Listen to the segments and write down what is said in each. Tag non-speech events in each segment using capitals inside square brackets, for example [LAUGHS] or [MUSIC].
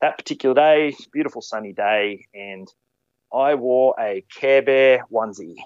that particular day, beautiful sunny day, and I wore a Care Bear onesie.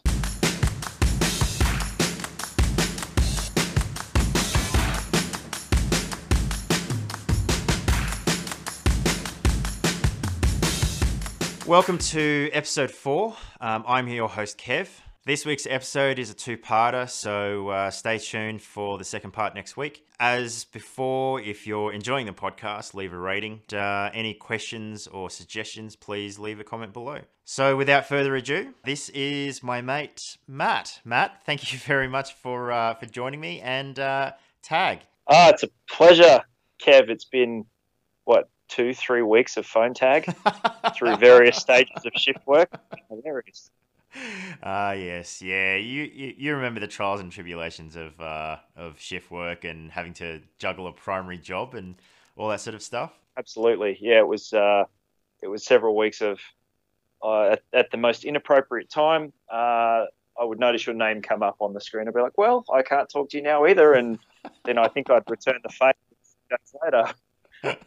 Welcome to episode four. Um, I'm your host, Kev. This week's episode is a two parter, so uh, stay tuned for the second part next week. As before, if you're enjoying the podcast, leave a rating. Uh, any questions or suggestions, please leave a comment below. So, without further ado, this is my mate, Matt. Matt, thank you [LAUGHS] very much for, uh, for joining me and uh, tag. Ah, it's a pleasure, Kev. It's been, what, two, three weeks of phone tag [LAUGHS] through various stages of shift work. Hilarious. Ah, uh, yes, yeah. You, you, you remember the trials and tribulations of uh, of shift work and having to juggle a primary job and all that sort of stuff. Absolutely, yeah. It was uh, it was several weeks of uh, at, at, the most inappropriate time. Uh, I would notice your name come up on the screen. I'd be like, "Well, I can't talk to you now either," and [LAUGHS] then I think I'd return the favor days later. [LAUGHS]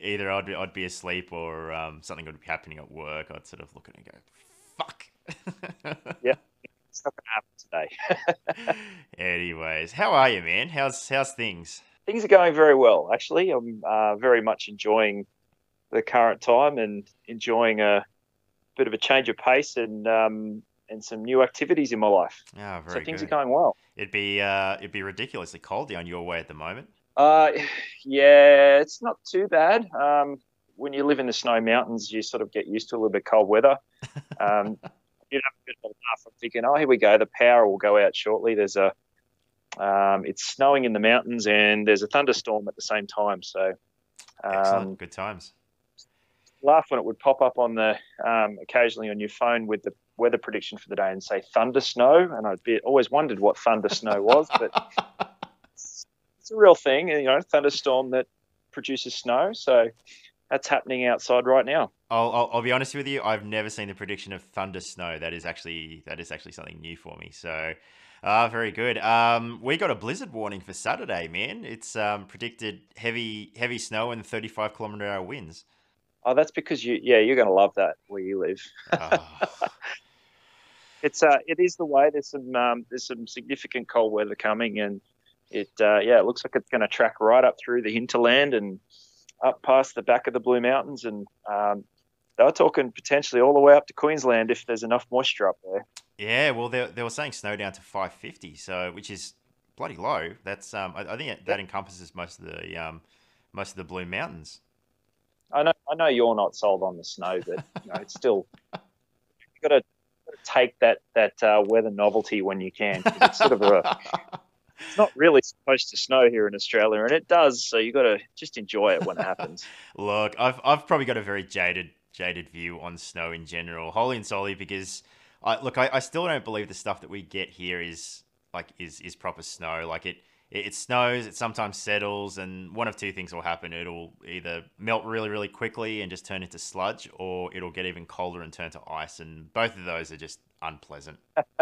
Either I'd be, I'd be asleep or um, something would be happening at work. I'd sort of look at it and go, fuck. yeah, [LAUGHS] it's not gonna happen today. [LAUGHS] Anyways, how are you, man? How's how's things? Things are going very well, actually. I'm uh, very much enjoying the current time and enjoying a bit of a change of pace and um, and some new activities in my life. Oh, very good. so things good. are going well. It'd be uh, it'd be ridiculously cold down your way at the moment. Uh, [SIGHS] yeah, it's not too bad. Um, when you live in the snow mountains, you sort of get used to a little bit cold weather. [LAUGHS] Um, you know, a bit of a laugh. I'm thinking, oh, here we go. The power will go out shortly. There's a, um, it's snowing in the mountains, and there's a thunderstorm at the same time. So, um, excellent, good times. Laugh when it would pop up on the um, occasionally on your phone with the weather prediction for the day and say thunder snow, and I'd be always wondered what thunder snow was, but it's, [LAUGHS] it's a real thing. You know, thunderstorm that produces snow. So that's happening outside right now. I'll, I'll, I'll, be honest with you. I've never seen the prediction of thunder snow. That is actually that is actually something new for me. So, uh, very good. Um, we got a blizzard warning for Saturday, man. It's um, predicted heavy heavy snow and 35 kilometer hour winds. Oh, that's because you yeah you're going to love that where you live. Oh. [LAUGHS] it's uh it is the way. There's some um, there's some significant cold weather coming, and it uh, yeah it looks like it's going to track right up through the hinterland and up past the back of the Blue Mountains, and um, they were talking potentially all the way up to Queensland if there's enough moisture up there. Yeah, well, they, they were saying snow down to 550, so which is bloody low. That's um, I, I think that encompasses most of the um, most of the Blue Mountains. I know, I know you're not sold on the snow, but you know, it's still you've got to take that that uh, weather novelty when you can. It's sort of a [LAUGHS] it's not really supposed to snow here in Australia, and it does. So you got to just enjoy it when it happens. [LAUGHS] Look, I've I've probably got a very jaded jaded view on snow in general, wholly and solely because I look, I, I still don't believe the stuff that we get here is like is is proper snow. Like it it, snows, it sometimes settles, and one of two things will happen. It'll either melt really, really quickly and just turn into sludge, or it'll get even colder and turn to ice. And both of those are just unpleasant. [LAUGHS]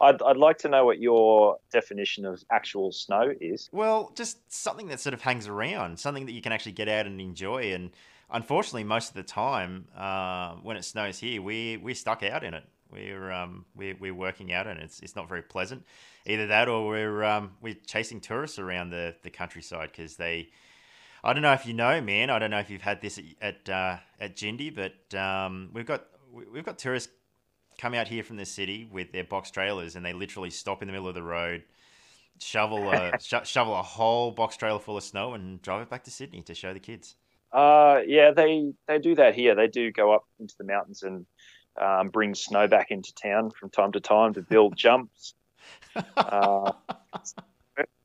I'd, I'd like to know what your definition of actual snow is. Well, just something that sort of hangs around, something that you can actually get out and enjoy. And unfortunately, most of the time, uh, when it snows here, we, we're stuck out in it. We're um we're, we're working out and it's it's not very pleasant. Either that or we're um we're chasing tourists around the the countryside because they. I don't know if you know, man. I don't know if you've had this at at, uh, at Jindy, but um, we've got we've got tourists come out here from the city with their box trailers, and they literally stop in the middle of the road, shovel a [LAUGHS] sh- shovel a whole box trailer full of snow, and drive it back to Sydney to show the kids. Uh, yeah, they they do that here. They do go up into the mountains and um, bring snow back into town from time to time to build [LAUGHS] jumps. Uh,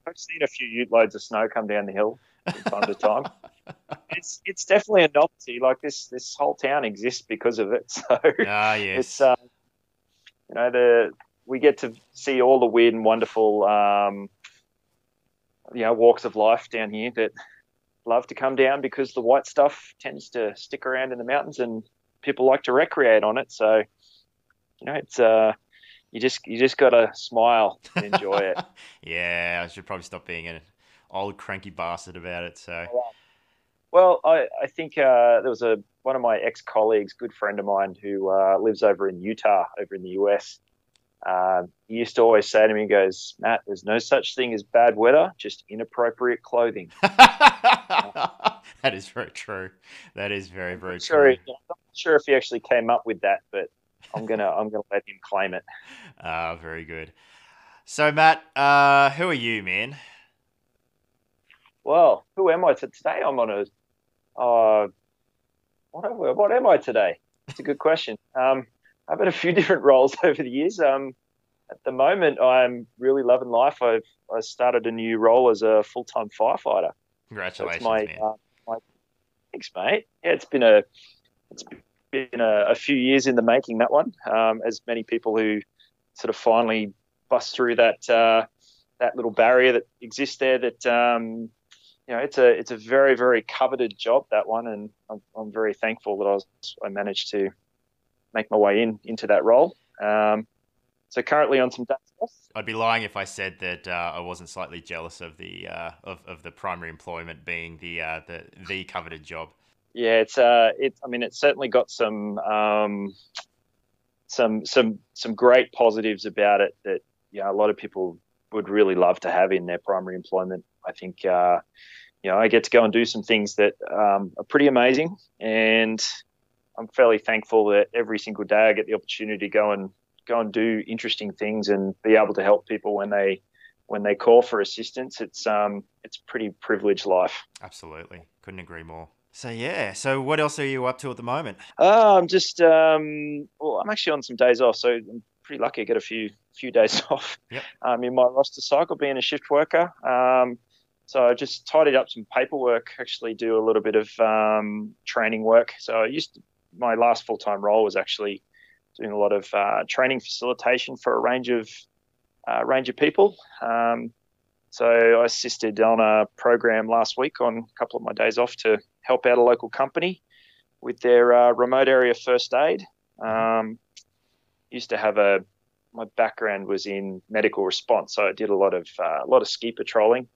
I've seen a few ute loads of snow come down the hill from time to time. [LAUGHS] It's it's definitely a novelty. Like this this whole town exists because of it. So ah, yes. it's uh, you know the we get to see all the weird and wonderful um, you know walks of life down here that love to come down because the white stuff tends to stick around in the mountains and people like to recreate on it. So, you know, it's uh, you just you just gotta smile and enjoy it. [LAUGHS] yeah, I should probably stop being an old cranky bastard about it. So. Well, I, I think uh, there was a one of my ex colleagues, good friend of mine, who uh, lives over in Utah, over in the US. Uh, he used to always say to me, he goes, Matt, there's no such thing as bad weather, just inappropriate clothing. [LAUGHS] that is very true. That is very, very Sorry, true. I'm not sure if he actually came up with that, but I'm gonna I'm gonna let him claim it. [LAUGHS] Ah, very good. So, Matt, uh, who are you, man? Well, who am I? So today I'm on a uh, what, am- what am I today? It's a good question. Um, I've had a few [LAUGHS] different roles over the years. Um, at the moment, I'm really loving life. I've I started a new role as a full time firefighter. Congratulations, my, man. uh, my thanks, mate. Yeah, it's been a it's been a, a few years in the making. That one, um, as many people who sort of finally bust through that uh, that little barrier that exists there. That um, you know, it's a it's a very very coveted job that one, and I'm, I'm very thankful that I was I managed to make my way in into that role. Um, so currently on some days off. I'd be lying if I said that uh, I wasn't slightly jealous of the uh, of, of the primary employment being the uh, the the coveted job. Yeah, it's uh, it. I mean, it's certainly got some um, some some some great positives about it that yeah, a lot of people would really love to have in their primary employment. I think uh, you know I get to go and do some things that um, are pretty amazing, and I'm fairly thankful that every single day I get the opportunity to go and go and do interesting things and be able to help people when they when they call for assistance. It's um it's a pretty privileged life. Absolutely, couldn't agree more. So yeah, so what else are you up to at the moment? Uh, I'm just um, well, I'm actually on some days off, so I'm pretty lucky I get a few few days [LAUGHS] off. Yep. Um, in my roster cycle, being a shift worker. Um, so I just tidied up some paperwork. Actually, do a little bit of um, training work. So I used to, my last full time role was actually doing a lot of uh, training facilitation for a range of uh, range of people. Um, so I assisted on a program last week on a couple of my days off to help out a local company with their uh, remote area first aid. Um, used to have a my background was in medical response, so I did a lot of uh, a lot of ski patrolling.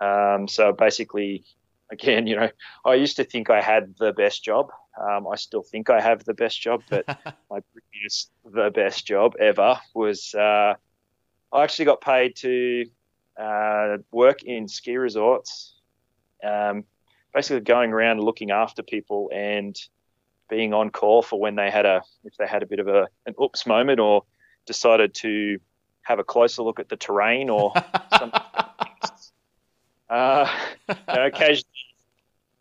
Um, so basically, again, you know, I used to think I had the best job. Um, I still think I have the best job, but [LAUGHS] my previous the best job ever was uh, I actually got paid to uh, work in ski resorts, um, basically going around looking after people and being on call for when they had a if they had a bit of a an oops moment or decided to have a closer look at the terrain or [LAUGHS] some, uh, [LAUGHS] you know, occasionally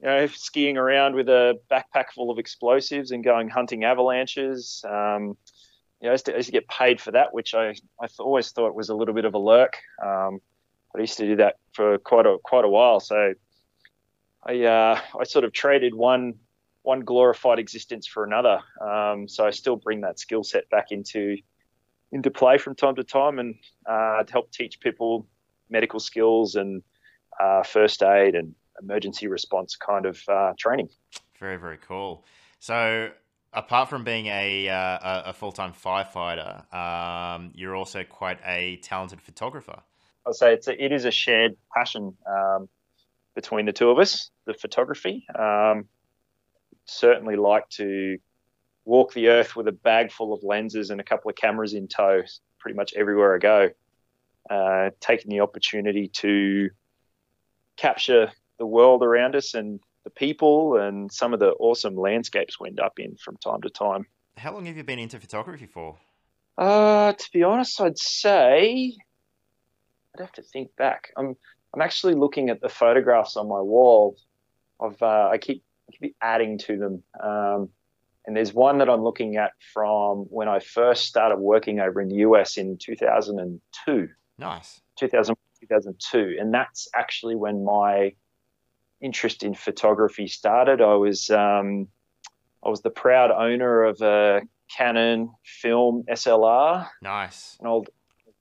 you know skiing around with a backpack full of explosives and going hunting avalanches. Um, you know, I used, to, I used to get paid for that, which I I th- always thought was a little bit of a lurk. Um, I used to do that for quite a quite a while. So I uh, I sort of traded one one glorified existence for another. Um, so I still bring that skill set back into into play from time to time, and uh, to help teach people medical skills and uh, first aid and emergency response kind of uh, training. Very very cool. So apart from being a uh, a full time firefighter, um, you're also quite a talented photographer. I'll say it's a, it is a shared passion um, between the two of us, the photography. Um, certainly like to walk the earth with a bag full of lenses and a couple of cameras in tow, pretty much everywhere I go. Uh, taking the opportunity to capture the world around us and the people and some of the awesome landscapes we end up in from time to time. How long have you been into photography for? Uh, to be honest, I'd say I'd have to think back. I'm I'm actually looking at the photographs on my wall. Of uh, I keep I keep adding to them, um, and there's one that I'm looking at from when I first started working over in the US in 2002. Nice. 2000, 2002, and that's actually when my interest in photography started. I was um, I was the proud owner of a Canon film SLR, Nice. an old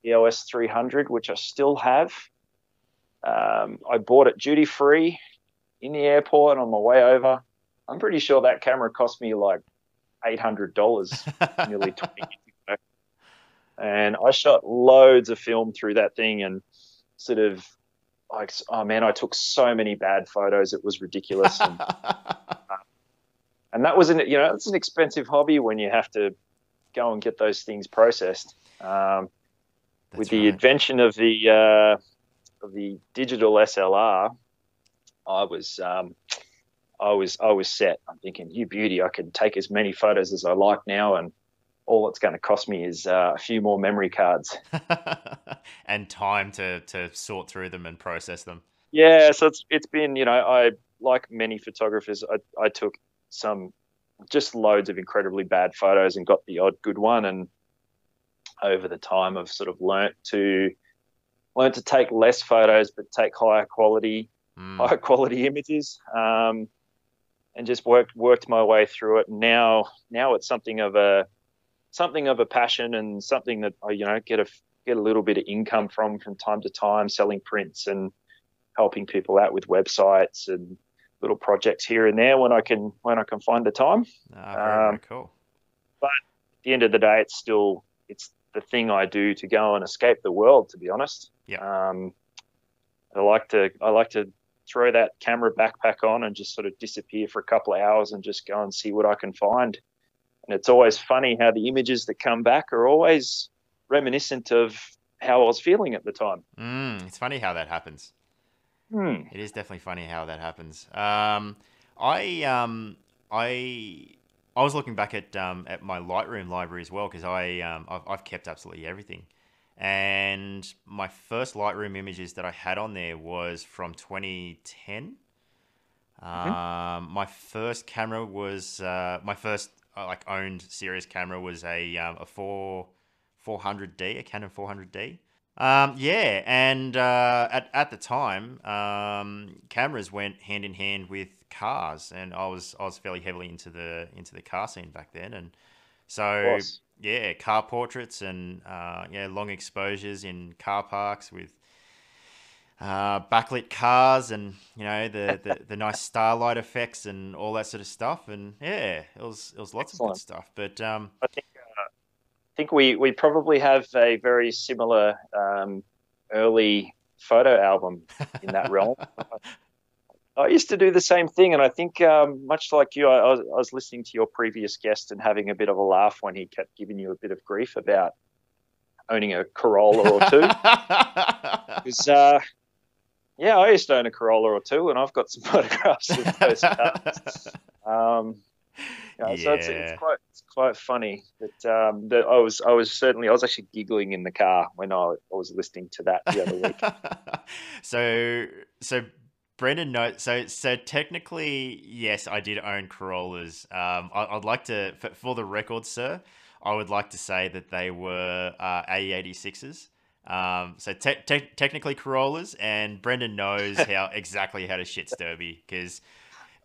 EOS 300, which I still have. Um, I bought it duty free in the airport on my way over. I'm pretty sure that camera cost me like $800 nearly 20 years ago. And I shot loads of film through that thing and sort of like, oh man, I took so many bad photos. It was ridiculous. And, [LAUGHS] and that was an, you know, it's an expensive hobby when you have to go and get those things processed. Um, with the right. invention of the uh, of the digital SLR, I was um, I was I was set. I'm thinking, you beauty, I can take as many photos as I like now, and all it's going to cost me is uh, a few more memory cards [LAUGHS] and time to to sort through them and process them. Yeah, so it's it's been you know I like many photographers, I I took some just loads of incredibly bad photos and got the odd good one, and over the time I've sort of learnt to learnt to take less photos but take higher quality mm. higher quality images. Um, and just worked worked my way through it. Now now it's something of a something of a passion and something that I you know get a get a little bit of income from from time to time, selling prints and helping people out with websites and little projects here and there when I can when I can find the time. Ah, very, um, very cool. But at the end of the day, it's still it's the thing I do to go and escape the world. To be honest, yeah. Um, I like to I like to throw that camera backpack on and just sort of disappear for a couple of hours and just go and see what I can find. And it's always funny how the images that come back are always reminiscent of how I was feeling at the time. Mm, it's funny how that happens. Hmm. It is definitely funny how that happens. Um, I um, I I was looking back at um, at my Lightroom library as well because I um, I've, I've kept absolutely everything. And my first Lightroom images that I had on there was from 2010. Mm-hmm. Um, my first camera was uh, my first uh, like owned serious camera was a um, a four 400D, a Canon 400D. Um, yeah, and uh, at at the time, um, cameras went hand in hand with cars, and I was I was fairly heavily into the into the car scene back then, and so yeah, car portraits and uh, yeah, long exposures in car parks with uh, backlit cars and you know the, the, the, nice starlight effects and all that sort of stuff. And yeah, it was it was lots Excellent. of good stuff. But um, I think uh, I think we we probably have a very similar um, early photo album in that realm. [LAUGHS] I used to do the same thing, and I think, um, much like you, I, I, was, I, was, listening to your previous guest and having a bit of a laugh when he kept giving you a bit of grief about owning a Corolla or two. [LAUGHS] Because, uh, yeah, I used to own a Corolla or two, and I've got some [LAUGHS] photographs of those cars. [LAUGHS] Um, yeah, yeah. So it's, it's, quite it's quite funny that um, that I was I was certainly I was actually giggling in the car when I, I was listening to that the other week. [LAUGHS] so so Brendan note so so technically yes I did own Corollas. Um, I, would like to for, for, the record, sir. I would like to say that they were uh, AE86s. Um, so te- te- technically Corollas, and Brendan knows [LAUGHS] how exactly how to shit Sturby because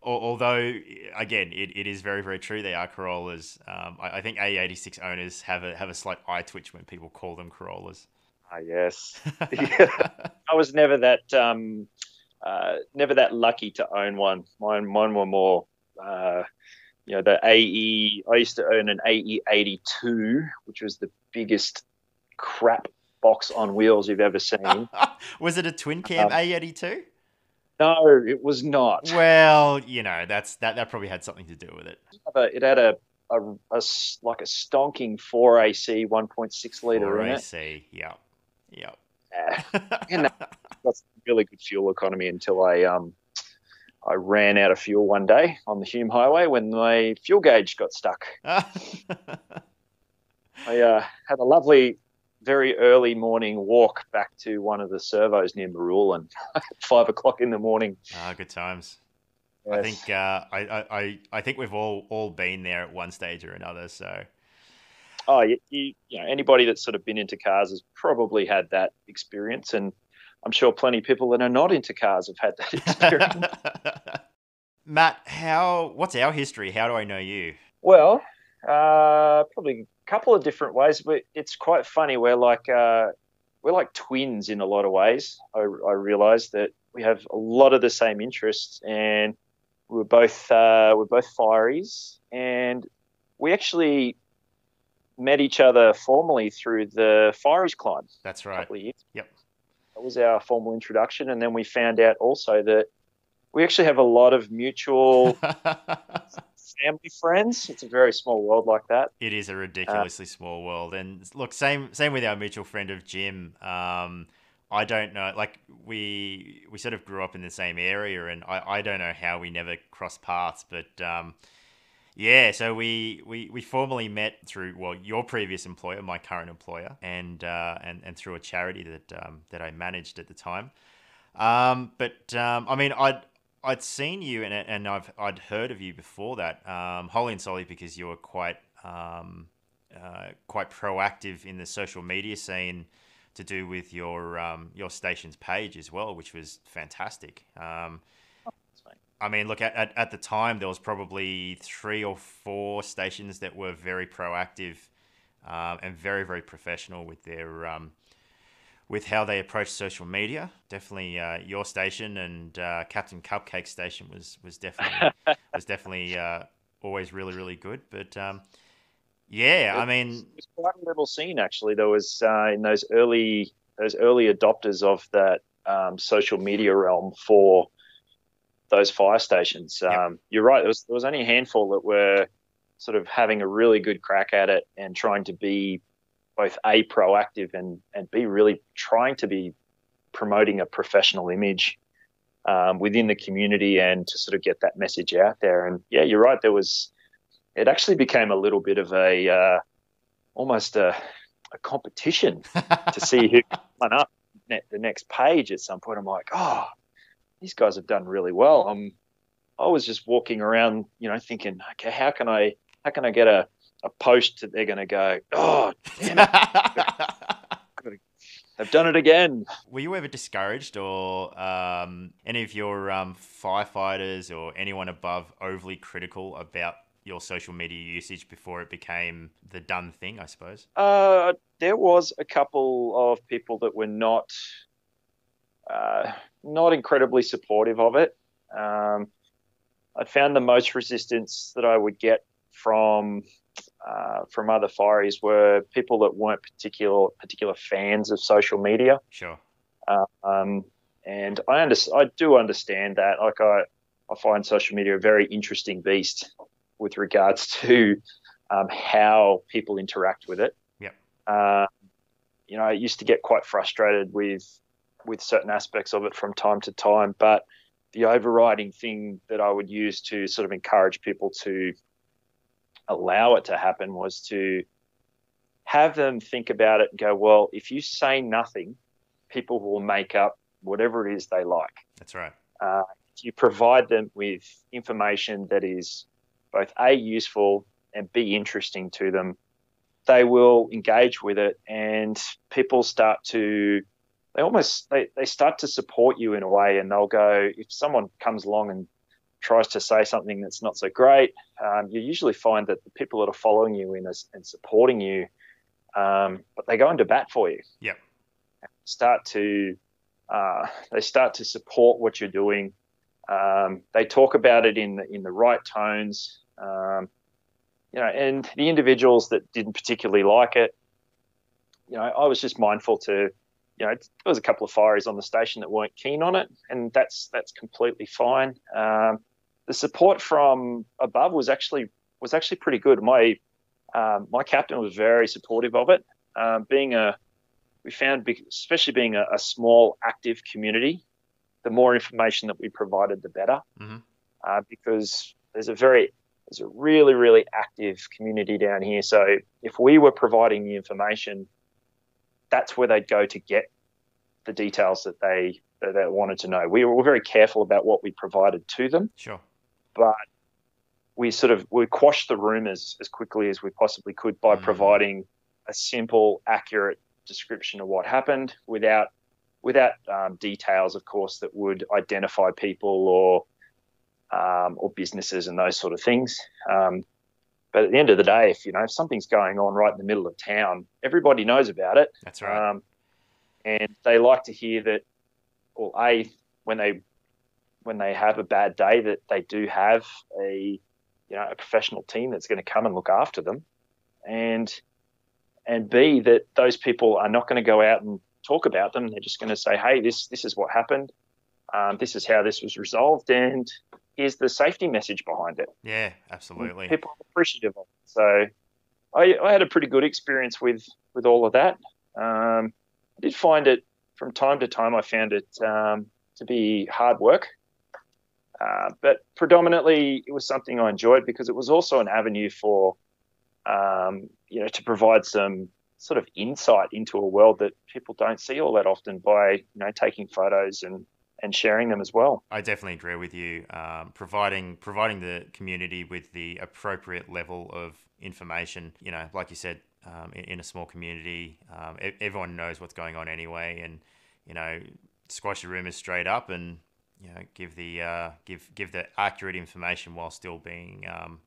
although again it, it is very very true they are Corollas. Um, I, I, think AE86 owners have a have a slight eye twitch when people call them Corollas. Ah yes, [LAUGHS] [LAUGHS] I was never that. Um uh, never that lucky to own one. Mine, mine were more, uh, you know, the AE. I used to own an AE 82, which was the biggest crap box on wheels you've ever seen. [LAUGHS] was it a twin cam um, AE82? No, it was not. Well, you know, that's that. That probably had something to do with it. It had a, a, a like a stonking 4AC 1.6 liter 4AC, in it. 4AC, yeah, yeah. [LAUGHS] Yeah. and that's really good fuel economy until I um I ran out of fuel one day on the Hume Highway when my fuel gauge got stuck. [LAUGHS] I uh, had a lovely, very early morning walk back to one of the servos near Marulan [LAUGHS] five o'clock in the morning. Ah, good times. Yes. I think uh, I, I I think we've all all been there at one stage or another. So. Oh, you, you, you know, anybody that's sort of been into cars has probably had that experience, and I'm sure plenty of people that are not into cars have had that experience. [LAUGHS] Matt, how? What's our history? How do I know you? Well, uh, probably couple of different ways, but it's quite funny. We're like uh, we're like twins in a lot of ways. I, I realised that we have a lot of the same interests, and we're both uh, we're both fireys, and we actually met each other formally through the fireys climb. That's right. Yep That was our formal introduction, and then we found out also that we actually have a lot of mutual [LAUGHS] family friends. It's a very small world like that. It is a ridiculously uh, small world, and look, same same with our mutual friend of Jim. Um, I don't know, like we we sort of grew up in the same area, and I, I don't know how we never crossed paths, but um, yeah, so we, we, we formally met through well your previous employer, my current employer, and uh, and and through a charity that um, that I managed at the time. Um, but um, I mean, I'd I'd seen you and and I've I'd heard of you before that, um, wholly and solely because you were quite um, uh, quite proactive in the social media scene to do with your um, your station's page as well, which was fantastic. Um, I mean, look at, at, at the time there was probably three or four stations that were very proactive um, and very very professional with their um, with how they approach social media. Definitely, uh, your station and uh, Captain Cupcake station was was definitely [LAUGHS] was definitely uh, always really really good. But um, yeah, I mean, it's quite a little scene actually. There was uh, in those early those early adopters of that um, social media realm for those fire stations. Yep. Um, you're right. There was, there was only a handful that were sort of having a really good crack at it and trying to be both a proactive and and b really trying to be promoting a professional image um, within the community and to sort of get that message out there. And yeah, you're right. There was it actually became a little bit of a uh, almost a, a competition to [LAUGHS] see who won up the next page. At some point, I'm like, oh, these guys have done really well. I'm, I was just walking around, you know, thinking, okay, how can I, how can I get a, a post that they're going to go, oh, damn it. [LAUGHS] They've done it again. Were you ever discouraged, or um, any of your um, firefighters or anyone above overly critical about your social media usage before it became the done thing? I suppose. Uh, there was a couple of people that were not uh, not incredibly supportive of it. Um, I found the most resistance that I would get from uh, from other fireys were people that weren't particular particular fans of social media. Sure. Uh, um, and I under, I do understand that. Like I, I find social media a very interesting beast with regards [LAUGHS] to um, how people interact with it. Yep. Uh, you know, I used to get quite frustrated with with certain aspects of it from time to time. But the overriding thing that I would use to sort of encourage people to allow it to happen was to have them think about it and go, well, if you say nothing, people will make up whatever it is they like. That's right. Uh, if you provide them with information that is both A, useful and B, interesting to them, they will engage with it and people start to they almost they, they start to support you in a way and they'll go if someone comes along and tries to say something that's not so great um, you usually find that the people that are following you in and supporting you um, but they go into bat for you. Yeah. Start to uh, they start to support what you're doing. Um, they talk about it in the, in the right tones. Um, you know and the individuals that didn't particularly like it you know I was just mindful to you know, there was a couple of fireys on the station that weren't keen on it, and that's that's completely fine. Um, the support from above was actually was actually pretty good. My um, my captain was very supportive of it. Um, being a we found, especially being a, a, small active community, the more information that we provided, the better. Mm-hmm. Uh, because there's a very there's a really really active community down here. So if we were providing the information that's where they'd go to get the details that they that they wanted to know. We were very careful about what we provided to them. Sure. But we sort of we quashed the rumors as quickly as we possibly could by mm. providing a simple, accurate description of what happened without without um, details, of course, that would identify people or um, or businesses and those sort of things. Um, but at the end of the day, if you know if something's going on right in the middle of town, everybody knows about it. That's right. Um, and they like to hear that, or a when they when they have a bad day, that they do have a you know a professional team that's going to come and look after them, and and b that those people are not going to go out and talk about them. They're just going to say, "Hey, this this is what happened. Um, this is how this was resolved, and here's the safety message behind it." Yeah, absolutely. And people are appreciative of it. So, I, I had a pretty good experience with with all of that. Um, I did find it from time to time. I found it um, to be hard work. Uh, but predominantly, it was something I enjoyed because it was also an avenue for, um, you know, to provide some sort of insight into a world that people don't see all that often by, you know, taking photos and and sharing them as well. I definitely agree with you. Um, providing providing the community with the appropriate level of information, you know, like you said, um, in, in, a small community, um, everyone knows what's going on anyway, and you know, squash the rumors straight up and you know give the uh, give give the accurate information while still being um,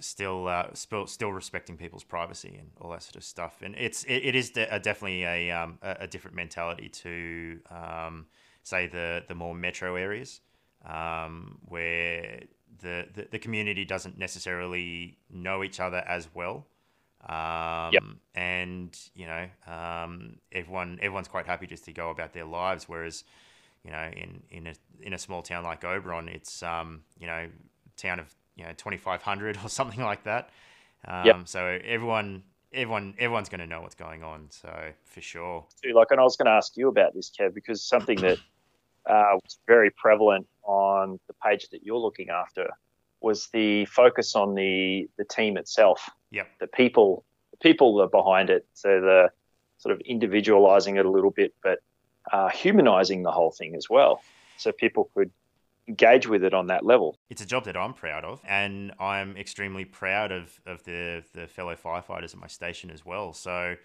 still uh, still still respecting people's privacy and all that sort of stuff. And it's it, it is de- a definitely a, um, a, different mentality to um, say the the more metro areas um, where the, the, the community doesn't necessarily know each other as well. Um, yep. And you know, um, everyone everyone's quite happy just to go about their lives. Whereas, you know, in in a in a small town like Oberon, it's um, you know, town of you know twenty five hundred [LAUGHS] or something like that. Um, yep. So everyone everyone everyone's going to know what's going on. So for sure. Like, and I was going to ask you about this, Kev, because something that [CLEARS THROAT] uh, was very prevalent on the page that you're looking after was the focus on the the team itself. Yep. The people, the people are behind it. So the sort of individualizing it a little bit, but uh, humanizing the whole thing as well, so people could engage with it on that level. It's a job that I'm proud of, and I'm extremely proud of, of the the fellow firefighters at my station as well. So,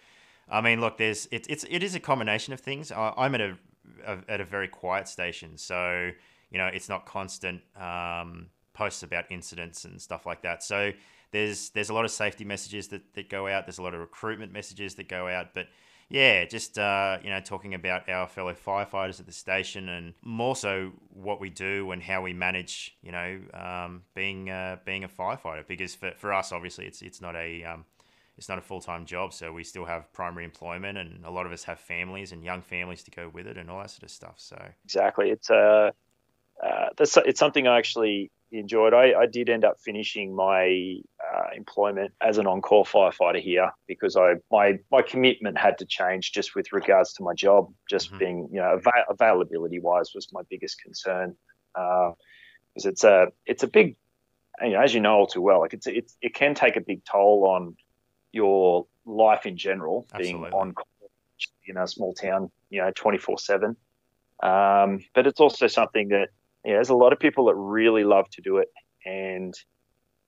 I mean, look, there's it, it's it is a combination of things. I, I'm at a, a, at a very quiet station, so you know it's not constant um, posts about incidents and stuff like that. So there's there's a lot of safety messages that, that go out. There's a lot of recruitment messages that go out, but yeah, just uh, you know talking about our fellow firefighters at the station and more so what we do and how we manage you know um, being uh, being a firefighter because for, for us obviously it's it's not a um, it's not a full time job, so we still have primary employment, and a lot of us have families and young families to go with it, and all that sort of stuff. So exactly, it's uh, uh that's it's something I actually enjoyed. I, I did end up finishing my uh, employment as an on-call firefighter here because I my my commitment had to change just with regards to my job. Just mm-hmm. being you know avail- availability wise was my biggest concern because uh, it's a it's a big you know as you know all too well like it's it's it can take a big toll on your life in general Absolutely. being on call in a small town you know 24 7 um, but it's also something that yeah, there's a lot of people that really love to do it, and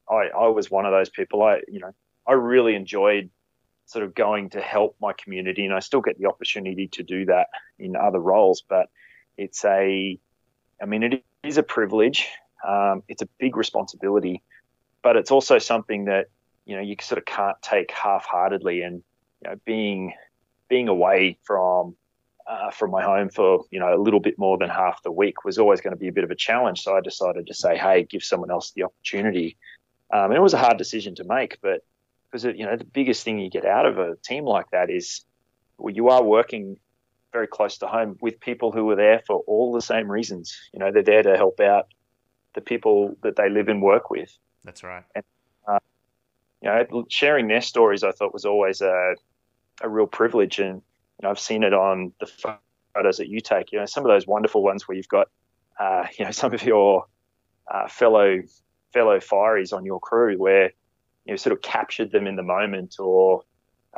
I, I was one of those people. I, you know, I really enjoyed sort of going to help my community, and I still get the opportunity to do that in other roles. But it's a, I mean, it is a privilege. Um, it's a big responsibility, but it's also something that you know you sort of can't take half-heartedly. And you know, being being away from uh, from my home for you know a little bit more than half the week was always going to be a bit of a challenge. So I decided to say, hey, give someone else the opportunity. Um, and it was a hard decision to make, but because you know the biggest thing you get out of a team like that is well, you are working very close to home with people who are there for all the same reasons. You know, they're there to help out the people that they live and work with. That's right. And, uh, you know, sharing their stories, I thought was always a, a real privilege. And know, I've seen it on the photos that you take. You know, some of those wonderful ones where you've got, uh, [LAUGHS] you know, some of your uh, fellow fellow fireys on your crew, where you know, sort of captured them in the moment, or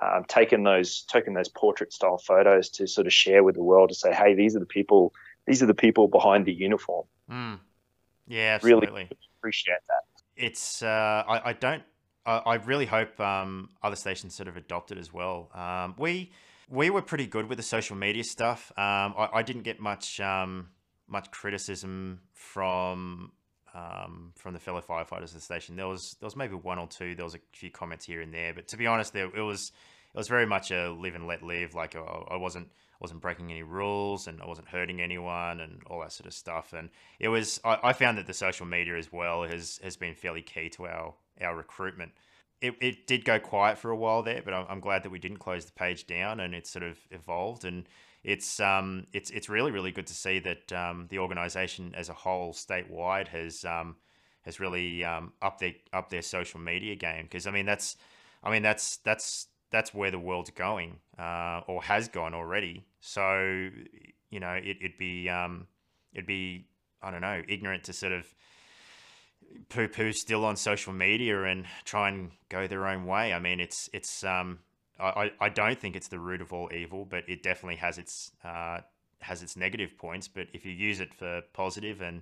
um, taken those taken those portrait style photos to sort of share with the world to say, hey, these are the people, these are the people behind the uniform. Mm. Yeah, absolutely. Really appreciate that. It's uh, I, I don't I, really hope um, other stations sort of adopt it as well. Um, we we were pretty good with the social media stuff. Um, I, I, didn't get much um, much criticism from um, from the fellow firefighters at the station. There was there was maybe one or two. There was a few comments here and there, but to be honest, there, it was it was very much a live and let live. Like I, I wasn't wasn't breaking any rules and I wasn't hurting anyone and all that sort of stuff. And it was I, I found that the social media as well has has been fairly key to our our recruitment it, it did go quiet for a while there, but I'm, I'm glad that we didn't close the page down and it sort of evolved and it's um it's it's really really good to see that um, the organisation as a whole statewide has um, has really um, up their up their social media game because I mean that's I mean that's that's that's where the world's going uh, or has gone already. So you know it, it'd be um, it'd be I don't know ignorant to sort of poo poo still on social media and try and go their own way. I mean it's it's um I, I don't think it's the root of all evil, but it definitely has its uh, has its negative points. But if you use it for positive and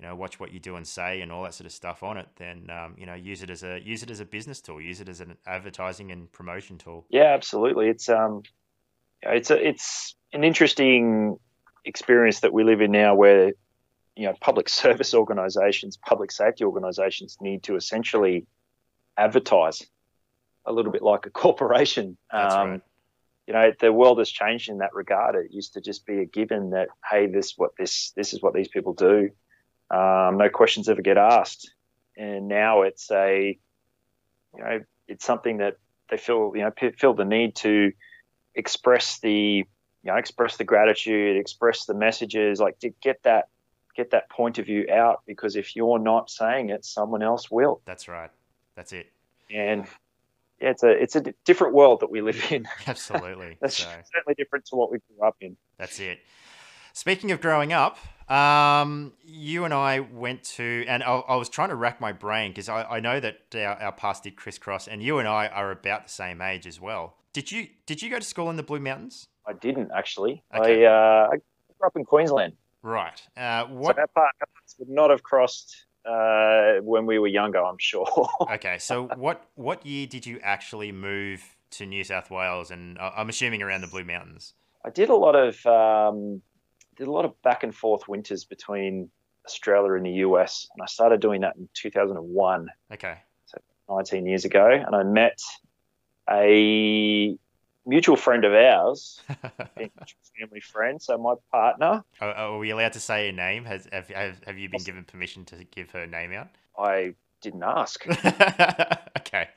you know watch what you do and say and all that sort of stuff on it, then um, you know use it as a use it as a business tool, use it as an advertising and promotion tool. Yeah, absolutely. It's um, it's a, it's an interesting experience that we live in now, where you know public [LAUGHS] service organisations, public safety organisations need to essentially advertise a little bit like a corporation. That's um, right. You know, the world has changed in that regard. It used to just be a given that, hey, this what this this is what these people do. Um, no questions ever get asked, and now it's a, you know, it's something that they feel you know feel the need to express the you know express the gratitude, express the messages, like to get that get that point of view out because if you're not saying it, someone else will. That's right. That's it. And yeah, it's a it's a different world that we live in. [LAUGHS] Absolutely, [LAUGHS] that's so. certainly different to what we grew up in. That's it. Speaking of growing up, um, you and I went to, and I, I was trying to rack my brain because I, I know that our, our paths did crisscross, and you and I are about the same age as well. Did you did you go to school in the Blue Mountains? I didn't actually. Okay. I, uh, I grew up in Queensland. Right. Uh, what? So that part would not have crossed uh, when we were younger, I'm sure. [LAUGHS] okay, so what what year did you actually move to New South Wales? And uh, I'm assuming around the Blue Mountains. I did a lot of um, did a lot of back and forth winters between Australia and the US, and I started doing that in 2001. Okay, so 19 years ago, and I met a mutual friend of ours, [LAUGHS] family friend. So my partner. Are, are, we allowed to say a name? Has have, have you been given permission to give her name out? I didn't ask. [LAUGHS] okay.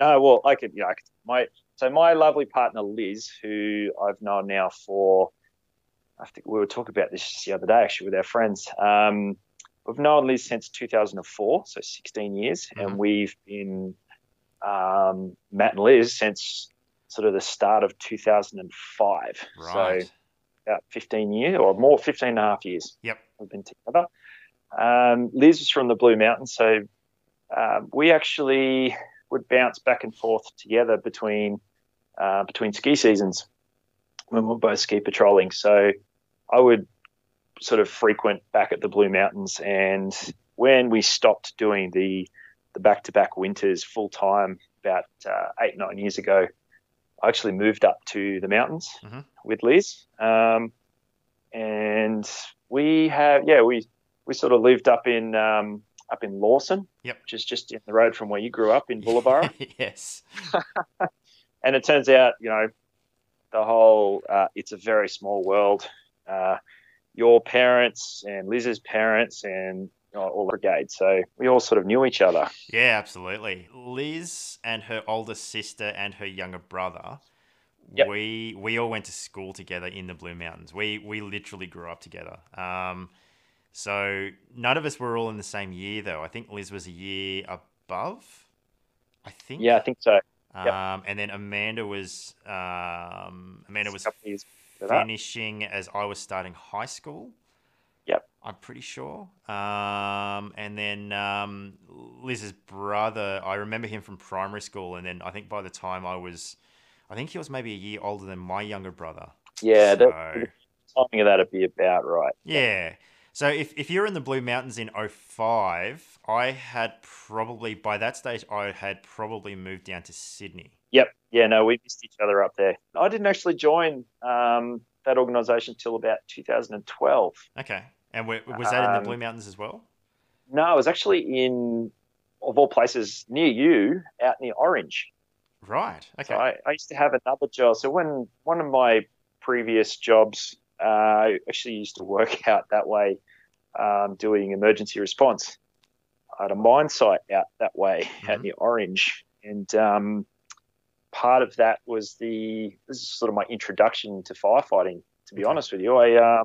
No, well, I could. You know, I could, my so my lovely partner Liz, who I've known now for, I think we were talking about this the other day actually with our friends. Um, we've known Liz since 2004, so 16 years, mm-hmm. and we've been um, Matt and Liz since sort of the start of 2005. Right. So about 15 years or more, 15 and a half years. Yep. We've been together. Um, Liz is from the Blue Mountains, so uh, we actually would bounce back and forth together between uh, between ski seasons when we are both ski patrolling. So I would sort of frequent back at the Blue Mountains, and when we stopped doing the the back to back winters full time about uh, eight nine years ago, I actually moved up to the mountains mm-hmm. with Liz, um, and we have yeah we we sort of lived up in um, up in Lawson, yep. which is just in the road from where you grew up in [LAUGHS] Bullaburra. yes, [LAUGHS] and it turns out you know the whole uh, it's a very small world. Uh, your parents and Liz's parents and all the brigade. So we all sort of knew each other. Yeah, absolutely. Liz and her older sister and her younger brother. Yep. We we all went to school together in the Blue Mountains. We we literally grew up together. Um, so none of us were all in the same year though. I think Liz was a year above. I think. Yeah, I think so. Um, yep. and then Amanda was um, Amanda was finishing as I was starting high school. I'm pretty sure. Um, and then um, Liz's brother, I remember him from primary school, and then I think by the time I was, I think he was maybe a year older than my younger brother. Yeah, so, timing of that'd be about right. Yeah. So if, if you're in the Blue Mountains in 05, I had probably, by that stage, I had probably moved down to Sydney. Yep. Yeah, no, we missed each other up there. I didn't actually join um, that organisation till about 2012. Okay, and was that in the um, Blue Mountains as well? No, it was actually in, of all places, near you, out near Orange. Right. Okay. So I, I, used to have another job. So when one of my previous jobs, uh, I actually used to work [LAUGHS] out that way, um, doing emergency response. I had a mine site out that way, mm-hmm. out near Orange, and um, part of that was the this is sort of my introduction to firefighting. To be okay. honest with you, I uh,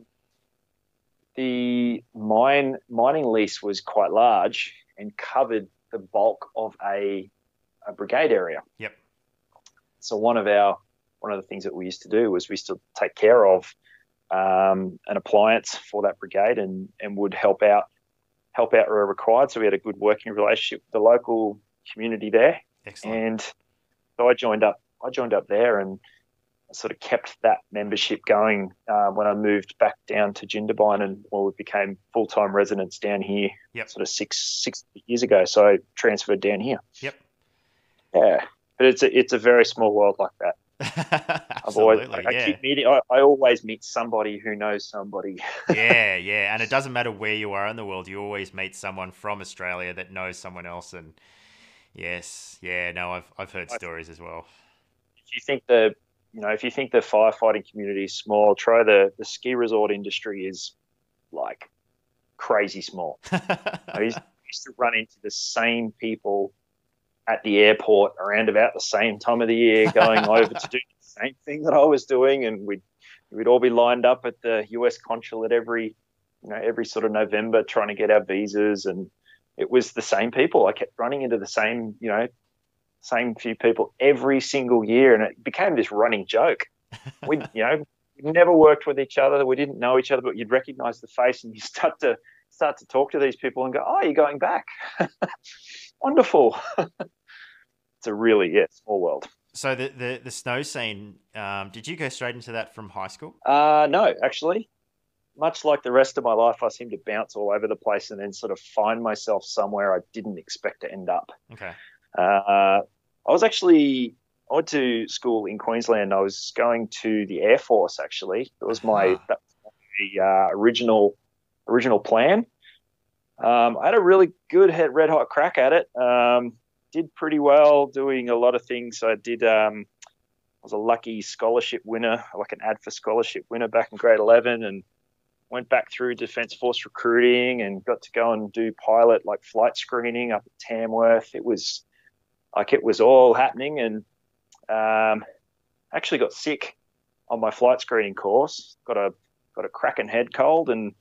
the mine mining lease was quite large and covered the bulk of a, a brigade area. Yep. So one of our one of the things that we used to do was we used to take care of um, an appliance for that brigade and and would help out help out where required. So we had a good working relationship with the local community there. Excellent. And so I joined up. I joined up there and sort of kept that membership going uh, when I moved back down to Jindabyne and well, we became full time residents down here. Yep. Sort of six six years ago. So I transferred down here. Yep. Yeah, but it's a it's a very small world like that. [LAUGHS] I've always, I, yeah. I keep meeting. I, I, always meet somebody who knows somebody. [LAUGHS] yeah, yeah, and it doesn't matter where you are in the world. You always meet someone from Australia that knows someone else, and yes, yeah, no, I've I've heard I, stories as well. If you think the you know if you think the firefighting community is small, try the the ski resort industry is like crazy small. [LAUGHS] I used, used to run into the same people at the airport around about the same time of the year, going [LAUGHS] over to do the same thing that I was doing, and we'd we'd all be lined up at the U.S. consulate every you know every sort of November trying to get our visas, and it was the same people. I kept running into the same you know same few people every single year, and it became this running joke. We [LAUGHS] you know we never worked with each other, we didn't know each other, but you'd recognise the face, and you start to start to talk to these people and go, "Oh, you're going back." [LAUGHS] Wonderful [LAUGHS] it's a really yeah small world. So the the, the snow scene, um, did you go straight into that from high school? Uh, no, actually. Much like the rest of my life, I seem to bounce all over the place and then sort of find myself somewhere I didn't expect to end up. Okay. Uh, I was actually I went to school in Queensland. I was going to the Air Force. Actually, It was my that was my uh, original original plan. Um, I had a really good red hot crack at it. Um, did pretty well doing a lot of things. I did. Um, I was a lucky scholarship winner, like an ADFA scholarship winner back in grade 11, and went back through Defence Force recruiting and got to go and do pilot like flight screening up at Tamworth. It was like it was all happening, and um, actually got sick on my flight screening course. Got a got a cracking head cold and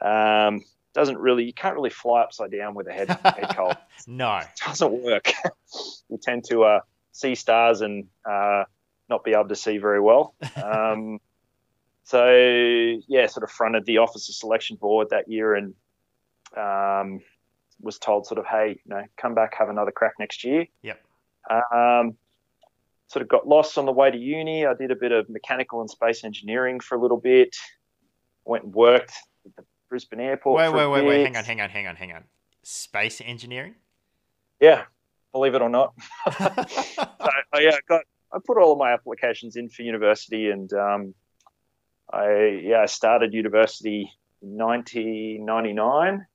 um, doesn't really you can't really fly upside down with a head, head cold. [LAUGHS] no, it doesn't work. [LAUGHS] you tend to uh, see stars and uh, not be able to see very well. Um, [LAUGHS] so yeah, sort of fronted the officer selection board that year and um, was told sort of, hey, you know, come back, have another crack next year. Yep. Um, sort of got lost on the way to uni. I did a bit of mechanical and space engineering for a little bit. Went and worked at the Brisbane Airport. Wait, wait, wait, wait. Hang on, hang on, hang on, hang on. Space engineering? Yeah, believe it or not. [LAUGHS] [LAUGHS] so, oh, yeah, I got. I put all of my applications in for university, and um, I yeah I started university in 1999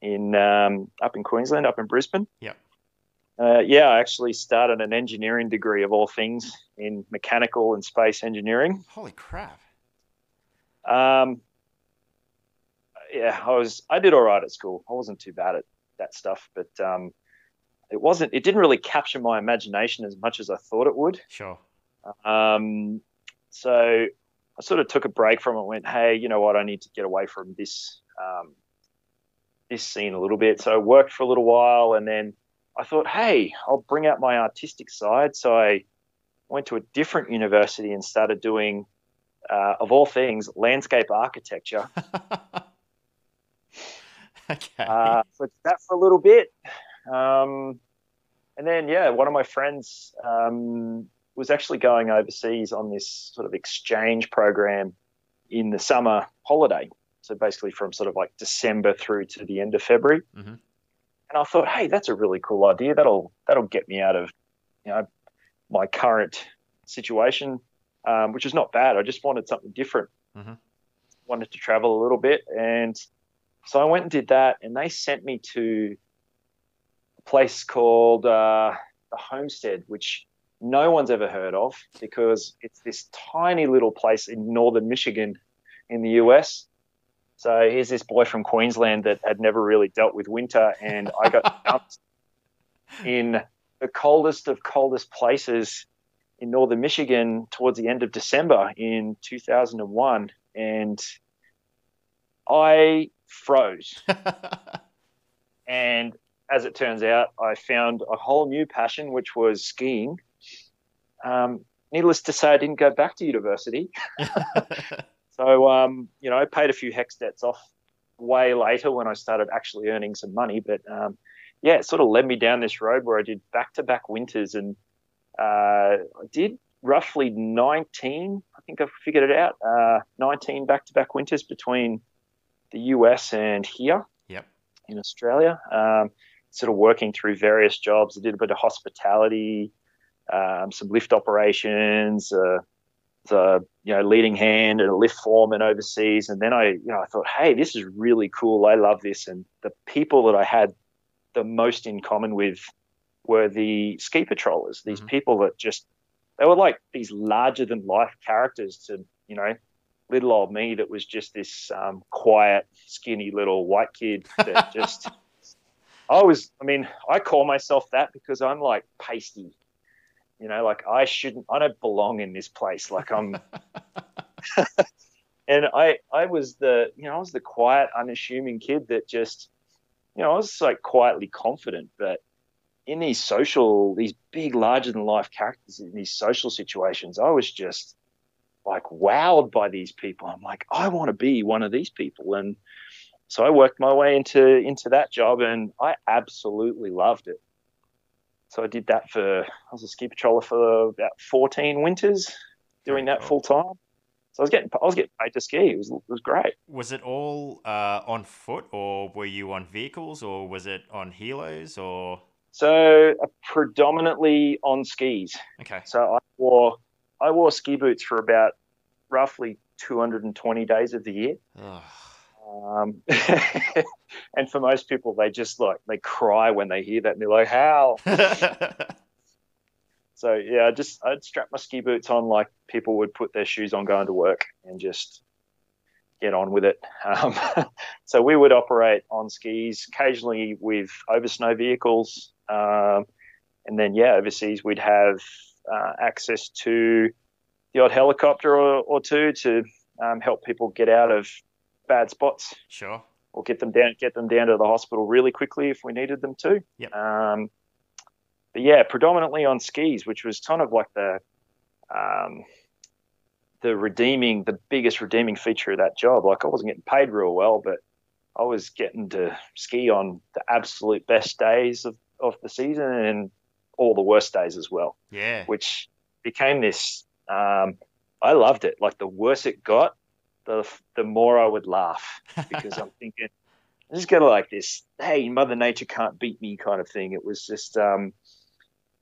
in um, up in Queensland, up in Brisbane. Yeah. Uh, yeah, I actually started an engineering degree of all things in mechanical and space engineering. Holy crap! Um, yeah, I was I did all right at school. I wasn't too bad at that stuff, but um, it wasn't. It didn't really capture my imagination as much as I thought it would. Sure. Um, so I sort of took a break from it. Went, hey, you know what? I need to get away from this um, this scene a little bit. So I worked for a little while, and then I thought, hey, I'll bring out my artistic side. So I went to a different university and started doing, uh, of all things, landscape architecture. [LAUGHS] okay. Uh, so that for a little bit. Um, and then, yeah, one of my friends um, was actually going overseas on this sort of exchange program in the summer holiday. So basically from sort of like December through to the end of February. Mm-hmm. And I thought, hey, that's a really cool idea. That'll that'll get me out of, you know, my current situation, um, which is not bad. I just wanted something different. Mm-hmm. Wanted to travel a little bit, and so I went and did that, and they sent me to a place called uh, the Homestead, which no one's ever heard of because it's this tiny little place in northern Michigan in the US. So here's this boy from Queensland that had never really dealt with winter, and I got [LAUGHS] dumped in the coldest of coldest places in northern Michigan towards the end of December in 2001, and I froze. [LAUGHS] and as it turns out, I found a whole new passion, which was skiing. Um, needless to say, I didn't go back to university. [LAUGHS] so, um, you know, I paid a few HECS debts off way later when I started actually earning some money. But um, yeah, it sort of led me down this road where I did back to back winters and uh, I did roughly 19, I think I've figured it out, uh, 19 back to back winters between the US and here yep. in Australia. Um, sort of working through various jobs. I did a bit of hospitality, um, some lift operations, uh, the you know leading hand and a lift foreman overseas. And then I you know I thought, hey, this is really cool. I love this. And the people that I had the most in common with were the ski patrollers. These mm-hmm. people that just they were like these larger than life characters to you know little old me that was just this um, quiet, skinny little white kid that [LAUGHS] just. I was, I mean, I call myself that because I'm like pasty. You know, like I shouldn't, I don't belong in this place. Like I'm, [LAUGHS] and I, I was the, you know, I was the quiet, unassuming kid that just, you know, I was like quietly confident, but in these social, these big, larger than life characters in these social situations, I was just like wowed by these people. I'm like, I want to be one of these people. And, so I worked my way into into that job, and I absolutely loved it. So I did that for I was a ski patroller for about 14 winters, doing that full time. So I was getting I was getting paid to ski. It was it was great. Was it all uh, on foot, or were you on vehicles, or was it on helos, or? So uh, predominantly on skis. Okay. So I wore I wore ski boots for about roughly 220 days of the year. Um, [LAUGHS] and for most people, they just like they cry when they hear that, and they're like, "How?" [LAUGHS] so yeah, I just I'd strap my ski boots on like people would put their shoes on going to work, and just get on with it. [LAUGHS] Um, so we would operate on skis, occasionally with over snow vehicles, um, and then yeah, overseas we'd have uh, access to the odd helicopter or, or two to um, help people get out of bad spots. Sure. Or get them down, get them down to the hospital really quickly if we needed them to. Yeah. Um, but yeah, predominantly on skis, which was kind of like the um, the redeeming, the biggest redeeming feature of that job. Like I wasn't getting paid real well, but I was getting to ski on the absolute best days of, of the season and all the worst days as well. Yeah. Which became this. Um, I loved it. Like the worse it got, the the more I would laugh [LAUGHS] because I'm thinking this just kind of like this hey mother nature can't beat me kind of thing. It was just um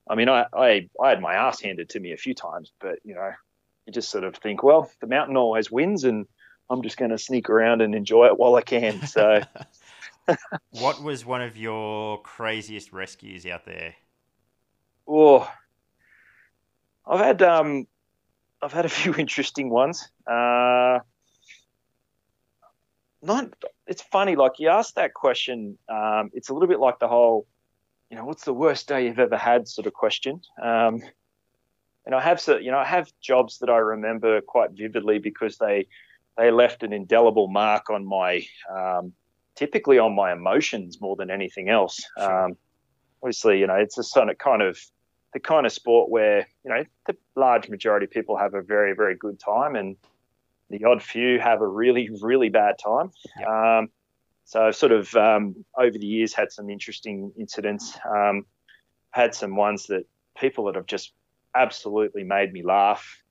I mean I, I I had my ass handed to me a few times but you know you just sort of think well the mountain always wins and I'm just going to sneak around and enjoy it while I can so. [LAUGHS] What was one of your craziest rescues out there? Oh I've had um I've had a few [LAUGHS] interesting ones. Uh not it's funny like you ask that question um, it's a little bit like the whole you know what's the worst day you've ever had sort of question um, and I have you know I have jobs that I remember quite vividly because they they left an indelible mark on my um, typically on my emotions more than anything else. Um, obviously you know it's a sort of kind of the kind of sport where you know the large majority of people have a very very good time and the odd few have a really, really bad time. Yep. Um, so I've sort of um, over the years had some interesting incidents. Um, had some ones that people that have just absolutely made me laugh.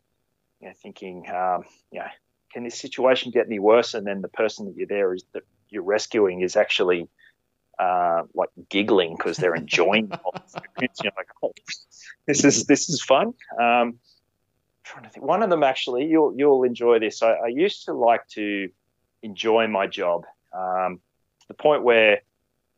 You know, thinking, um, you know, can this situation get any worse? And then the person that you're there is that you're rescuing is actually uh, like giggling because they're enjoying the [LAUGHS] like, oh, this is this is fun. Um, trying to think. One of them actually, you'll you'll enjoy this. I, I used to like to enjoy my job um, to the point where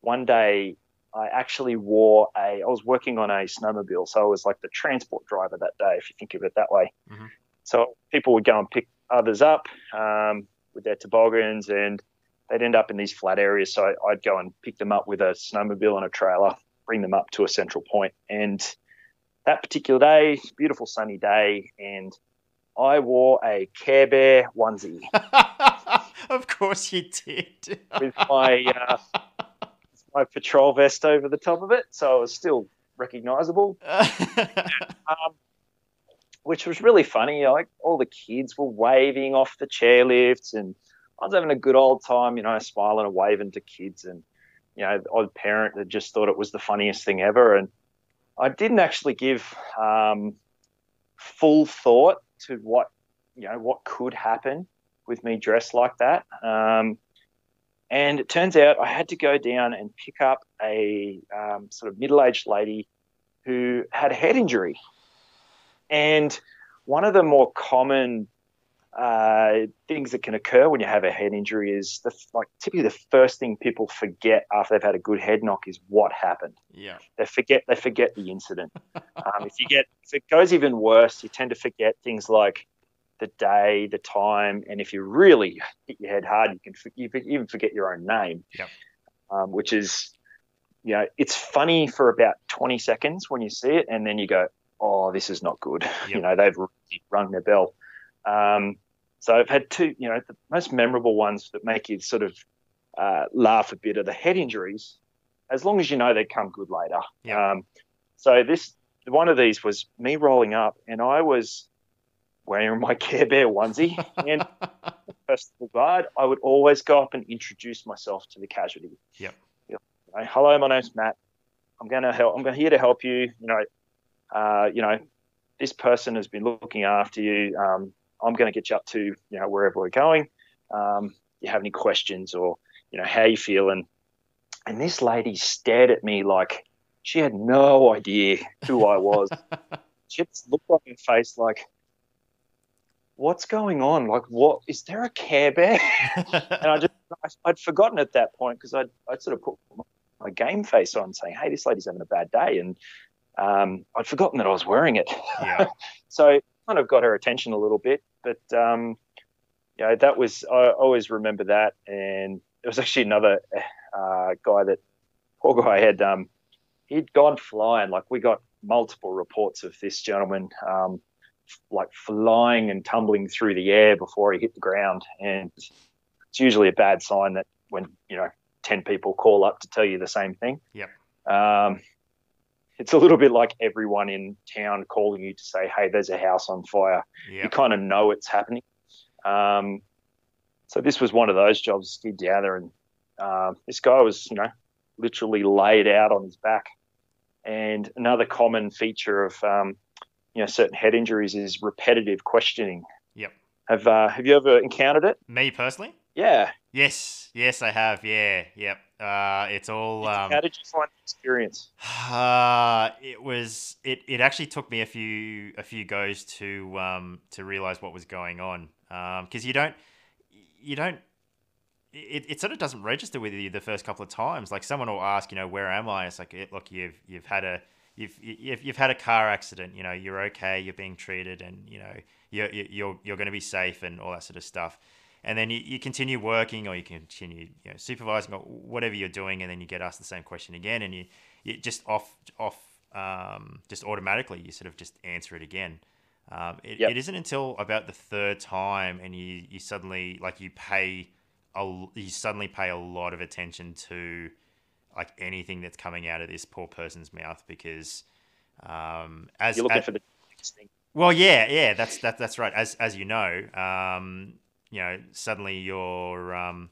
one day I actually wore a. I was working on a snowmobile, so I was like the transport driver that day, if you think of it that way. Mm-hmm. So people would go and pick others up um, with their toboggans, and they'd end up in these flat areas. So I'd go and pick them up with a snowmobile and a trailer, bring them up to a central. And that particular day, beautiful sunny day, and I wore a Care Bear onesie. [LAUGHS] of course you did. with my uh, [LAUGHS] my patrol vest over the top of it, so I was still recognisable. [LAUGHS] um, which was really funny. Like all the kids were waving off the chairlifts, and I was having a good old time, you know, smiling and waving to kids, and you know, the odd parent that just thought it was the funniest thing ever. And I didn't actually give um, full thought to what you know what could happen with me dressed like that. Um, and it turns out I had to go down and pick up a um, sort of middle-aged lady who had a head injury. And one of the more common uh, things that can occur when you have a head injury is the, like typically the first thing people forget after they've had a good head knock is what happened. Yeah, they forget they forget the incident. [LAUGHS] um, if you get if it goes even worse, you tend to forget things like the day, the time, and if you really hit your head hard, you can you even forget your own name. Yep. Um, which is, you know, it's funny for about 20 seconds when you see it, and then you go, "Oh, this is not good." [LAUGHS] Yep. You know, they've rung their bell. Um, so I've had two, you know, the most memorable ones that make you sort of uh, laugh a bit are the head injuries, as long as you know they come good later. Yep. Um, so this one of these was me rolling up, and I was wearing my [LAUGHS] Care Bear onesie. And personal guard, I would always go up and introduce myself to the casualty. Yep. You know, Hello, my name's Matt. I'm going to help. I'm here to help you. You know, uh, you know, this person has been looking after you. Um, I'm going to get you up to you know wherever we're going. Um, you have any questions or you know how you feeling? And this lady stared at me like she had no idea who I was. [LAUGHS] she just looked on her face like, what's going on? Like, what is there a Care Bear? [LAUGHS] and I just, I'd forgotten at that point because I'd, I'd sort of put my game face on saying, hey, this lady's having a bad day. And um, I'd forgotten that I was wearing it. Yeah. [LAUGHS] so kind of got her attention a little bit. But, um, know, that was, I always remember that. And there was actually another uh, guy that, poor guy had, um, he'd gone flying. Like, we got multiple reports of this gentleman um, like flying and tumbling through the air before he hit the ground. And it's usually a bad sign that when, you know, 10 people call up to tell you the same thing. Yep. Um, it's a little bit like everyone in town calling you to say, hey, there's a house on fire. Yep. You kind of know it's happening. Um, so this was one of those jobs, skid down there, and uh, this guy was, you know, literally laid out on his back. And another common feature of um, you know certain head injuries is repetitive questioning. Yep. Have uh, Have you ever encountered it? Me personally? Yeah. Yes. Yes, I have. Yeah. Yep. Uh, it's all. Um, How did you find the experience? Uh, [SIGHS] it was. It, it actually took me a few a few goes to um to realize what was going on. Um, because you don't you don't it, it sort of doesn't register with you the first couple of times. Like someone will ask, you know, where am I? It's like, look, you've you've had a you've you've, you've had a car accident, you know, you're okay, you're being treated, and you know you're you're you're going to be safe and all that sort of stuff. And then you, you continue working or you continue you know, supervising or whatever you're doing, and then you get asked the same question again, and you you just off off um, just automatically you sort of just answer it again. Um, it, Yep. it isn't until about the third time, and you you suddenly like you pay a you suddenly pay a lot of attention to like anything that's coming out of this poor person's mouth because um, as You're looking as- for the next thing. well, yeah, yeah, that's that, that's right. As as you know, um, you know, suddenly you're um,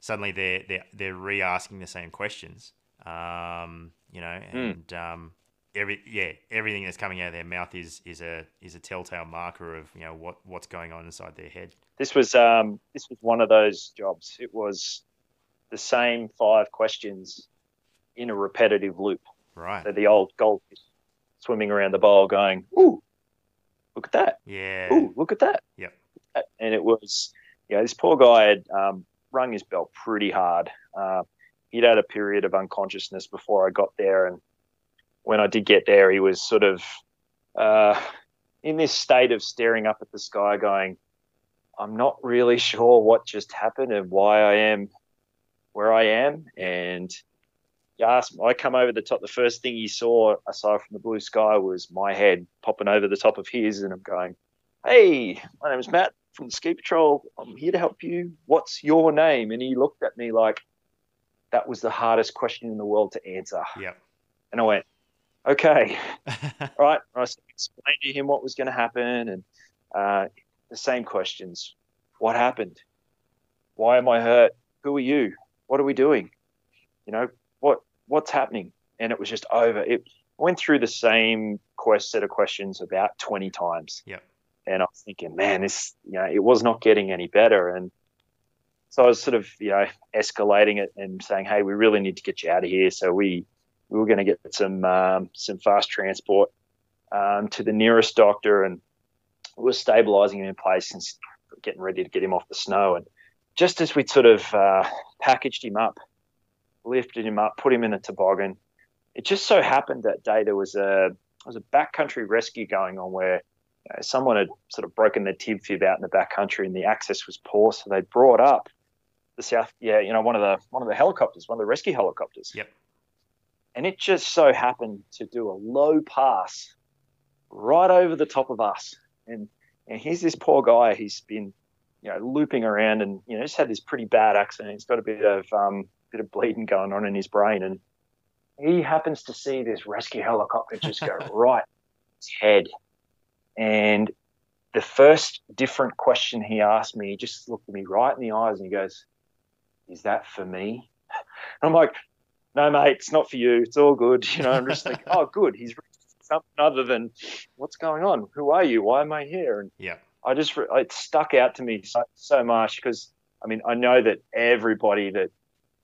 suddenly they're they're they're re-asking the same questions. Um, you know, and um, every yeah, everything that's coming out of their mouth is is a is a telltale marker of you know what what's going on inside their head. This was um, this was one of those jobs. It was the same five questions in a repetitive loop. Right. So the old goldfish swimming around the bowl, going, "Ooh, look at that! Yeah. Ooh, look at that!" Yep. And it was, you know, this poor guy had um, rung his bell pretty hard. Uh, he'd had a period of unconsciousness before I got there, and when I did get there, he was sort of uh, in this state of staring up at the sky, going, "I'm not really [LAUGHS] sure what just happened and why I am where I am." And asked, I come over the top. The first thing he saw, aside from the blue sky, was my head popping over the top of his, and I'm going, "Hey, my name is Matt from the Ski Patrol. I'm here to help you. What's your name?" And he looked at me like that was the hardest question in the world to answer. Yep. And I went, "Okay, [LAUGHS] all right." I explained to him what was going to happen, and uh, the same questions: What happened? Why am I hurt? Who are you? What are we doing? You know, what what's happening? And it was just over. It went through the same quest set of questions about 20 times. Yep. And I was thinking, man, this, you know, it was not getting any better. And so I was sort of, you know, escalating it and saying, hey, we really need to get you out of here. So we, we were going to get some, um, some fast transport um, to the nearest doctor and we were stabilizing him in place and getting ready to get him off the snow. And just as we'd sort of uh, packaged him up, lifted him up, put him in a toboggan. It just so happened that day there was a there was a backcountry rescue going on where know, someone had sort of broken their tib fib out in the back country, and the access was poor, so they brought up the south, yeah, you know, one of the one of the helicopters, one of the rescue helicopters. Yep. And it just so happened to do a low pass right over the top of us, and and here's this poor guy. He's been you know looping around and you know just had this pretty bad accident. He's got a bit of um, bit of bleeding going on in his brain, and he happens to see this rescue helicopter just go [LAUGHS] right his head. And the first different question he asked me, he just looked at me right in the eyes and he goes, Is that for me? And [LAUGHS] I'm like, No, mate, it's not for you. It's all good. You know, I'm just like, [LAUGHS] Oh, good. He's something other than what's going on? Who are you? Why am I here? And yeah. I just, it stuck out to me so, so much because, I mean, I know that everybody that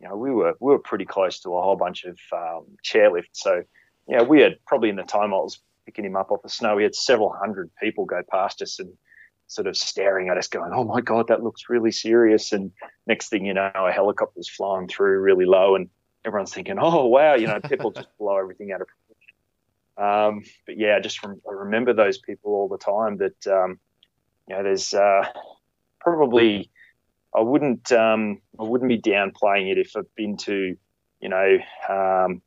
you know, we were we were pretty close to a whole bunch of um, chairlifts. So, you know, we had probably in the time I was picking him up off the snow, we had several hundred people go past us and sort of staring at us, going, "Oh my god, that looks really serious." And next thing you know, a helicopter's flying through really low, and everyone's thinking, "Oh wow," you know, people just [LAUGHS] blow everything out of proportion. Um, but yeah, just from, I remember those people all the time. That um, you know, there's uh, probably I wouldn't um, I wouldn't be downplaying it if I've been to, you know, um,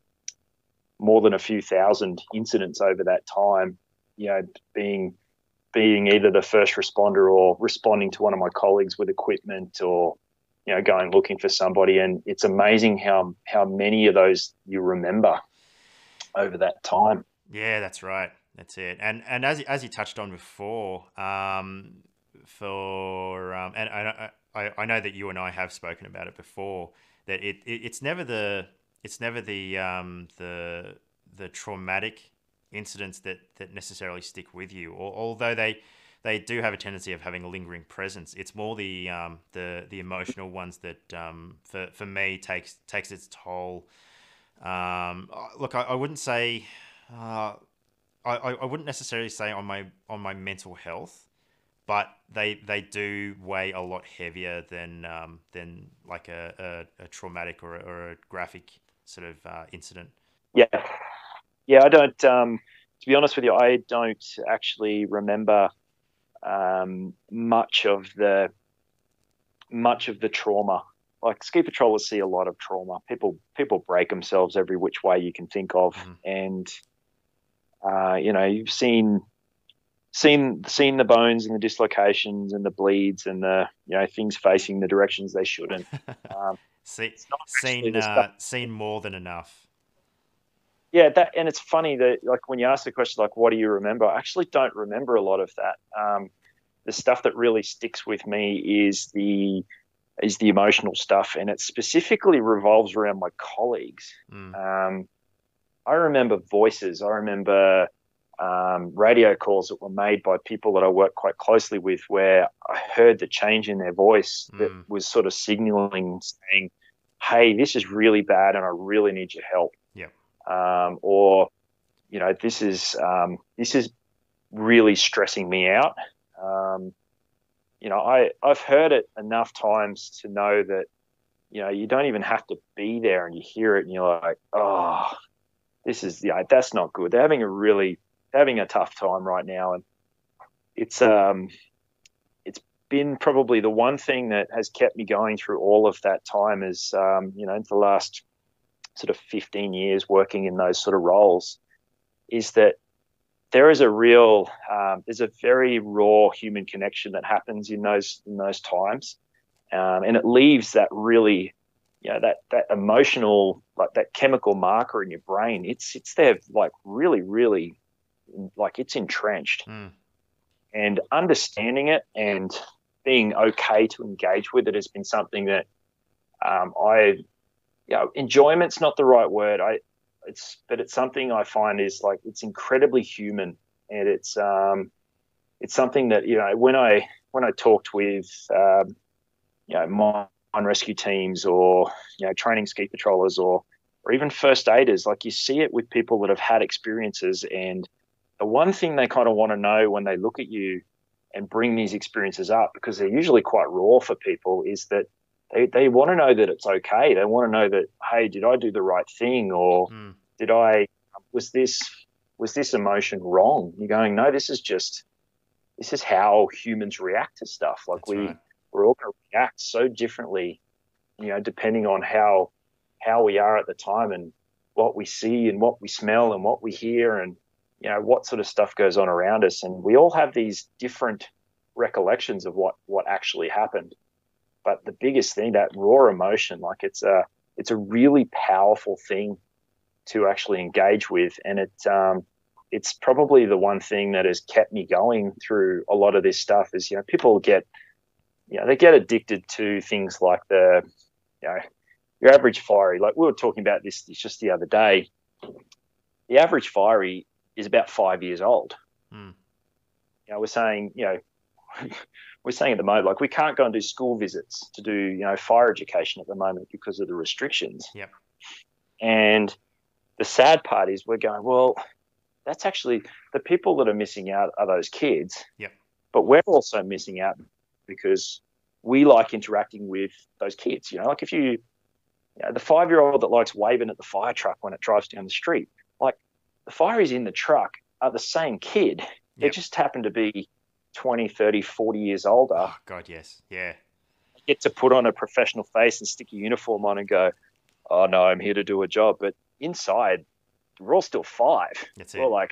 more than a few thousand incidents over that time. You know, being being either the first responder or responding to one of my colleagues with equipment or you know going looking for somebody and it's amazing how how many of those you remember over that time yeah that's right that's it and and as, as you touched on before um, for um, and, and I, I know that you and I have spoken about it before. That it, it it's never the it's never the um, the the traumatic incidents that that necessarily stick with you, or, although they they do have a tendency of having a lingering presence. It's more the um, the the emotional ones that um, for for me takes takes its toll. Um, look, I, I wouldn't say uh, I, I wouldn't necessarily say on my on my mental health but they they do weigh a lot heavier than um, than like a, a, a traumatic or a, or a, graphic sort of uh, incident. Yeah, yeah. I don't. Um, to be honest with you, I don't actually remember um, much of the much of the trauma. Like ski patrollers see a lot of trauma. People people break themselves every which way you can think of, mm-hmm. and uh, you know you've seen seen seen the bones and the dislocations and the bleeds and the you know things facing the directions they shouldn't. [LAUGHS] Um, See, seen uh, seen more than enough. Yeah, that and it's funny that like when you ask the question like what do you remember, I actually don't remember a lot of that. Um, the stuff that really sticks with me is the is the emotional stuff, and it specifically revolves around my colleagues. Mm. Um, I remember voices. I remember um, radio calls that were made by people that I work quite closely with, where I heard the change in their voice mm. that was sort of signaling, saying, "Hey, this is really bad, and I really need your help." Yeah. Um, or, you know, this is um, this is really stressing me out. Um, you know, I I've heard it enough times to know that, you know, you don't even have to be there, and you hear it, and you're like, "Oh, this is yeah, that's not good." They're having a really having a tough time right now, and it's um, it's been probably the one thing that has kept me going through all of that time. Is um, you know, the last sort of 15 years working in those sort of roles is that there is a real um, there's a very raw human connection that happens in those in those times um, and it leaves that really you know that that emotional like that chemical marker in your brain it's it's there like really really like it's entrenched. Mm. and understanding it and being okay to engage with it has been something that um, I you know enjoyment's not the right word. I it's but it's something I find is like it's incredibly human. And it's um it's something that you know when I when I talked with um, you know mine rescue teams or you know training ski patrollers or or even first aiders like you see it with people that have had experiences and the one thing they kind of want to know when they look at you and bring these experiences up because they're usually quite raw for people is that they, they want to know that it's okay. They want to know that hey did i do the right thing? Or mm. did i was this was this emotion wrong? You're going no this is just this is how humans react to stuff. Like That's we right. we're all going to react so differently, you know, depending on how how we are at the time and what we see and what we smell and what we hear and you know what sort of stuff goes on around us and we all have these different recollections of what what actually happened but the biggest thing that raw emotion like it's a it's a really powerful thing to actually engage with and it um, it's probably the one thing that has kept me going through a lot of this stuff is you know people get you know, they get addicted to things like the, you know, your average fiery. Like we were talking about this just the other day. The average fiery is about five years old. Mm. You know, we're saying, you know, [LAUGHS] we're saying at the moment, like we can't go and do school visits to do, you know, fire education at the moment because of the restrictions. Yep. And the sad part is we're going, well, that's actually the people that are missing out are those kids. Yep. But we're also missing out because we like interacting with those kids. You know, like if you, you know, the five year old that likes waving at the fire truck when it drives down the street, the fire is in the truck are the same kid. Yep. They just happen to be 20, 30, 40 years older. Oh, God, yes. Yeah. Get to put on a professional face and stick a uniform on and go, oh, no, I'm here to do a job. But inside, we're all still five. That's we're like,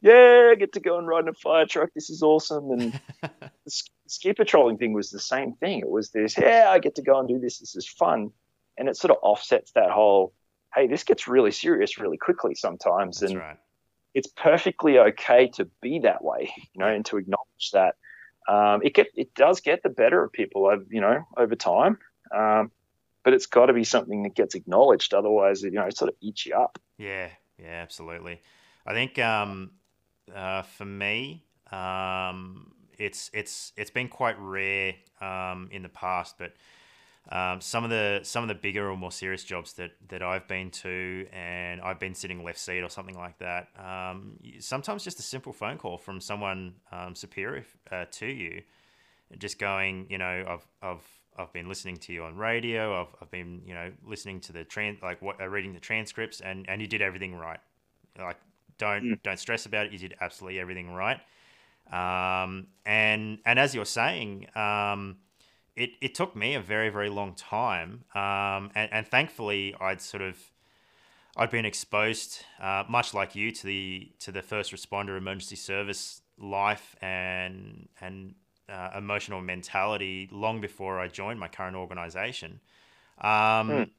yeah, I get to go and ride in a fire truck. This is awesome. And [LAUGHS] the ski patrolling thing was the same thing. It was this, yeah, I get to go and do this. This is fun. And it sort of offsets that whole, hey, this gets really serious really quickly sometimes. That's and right. it's perfectly okay to be that way, you know, and to acknowledge that. Um, it get it does get the better of people, you know, over time. Um, but it's got to be something that gets acknowledged. Otherwise, you know, it sort of eats you up. Yeah, yeah, absolutely. I think um, uh, for me, um, it's it's it's been quite rare um, in the past, but um, some of the some of the bigger or more serious jobs that, that I've been to, and I've been sitting left seat or something like that. Um, sometimes just a simple phone call from someone um, superior uh, to you, just going, you know, I've I've I've been listening to you on radio. I've, I've been you know listening to the trans like what uh, reading the transcripts, and and you did everything right. Like don't mm. don't stress about it. You did absolutely everything right. Um, and and as you're saying, um, it it took me a very very long time. Um, and, and thankfully, I'd sort of I'd been exposed, uh, much like you, to the to the first responder emergency service life and and uh, emotional mentality long before I joined my current organization. Um, mm.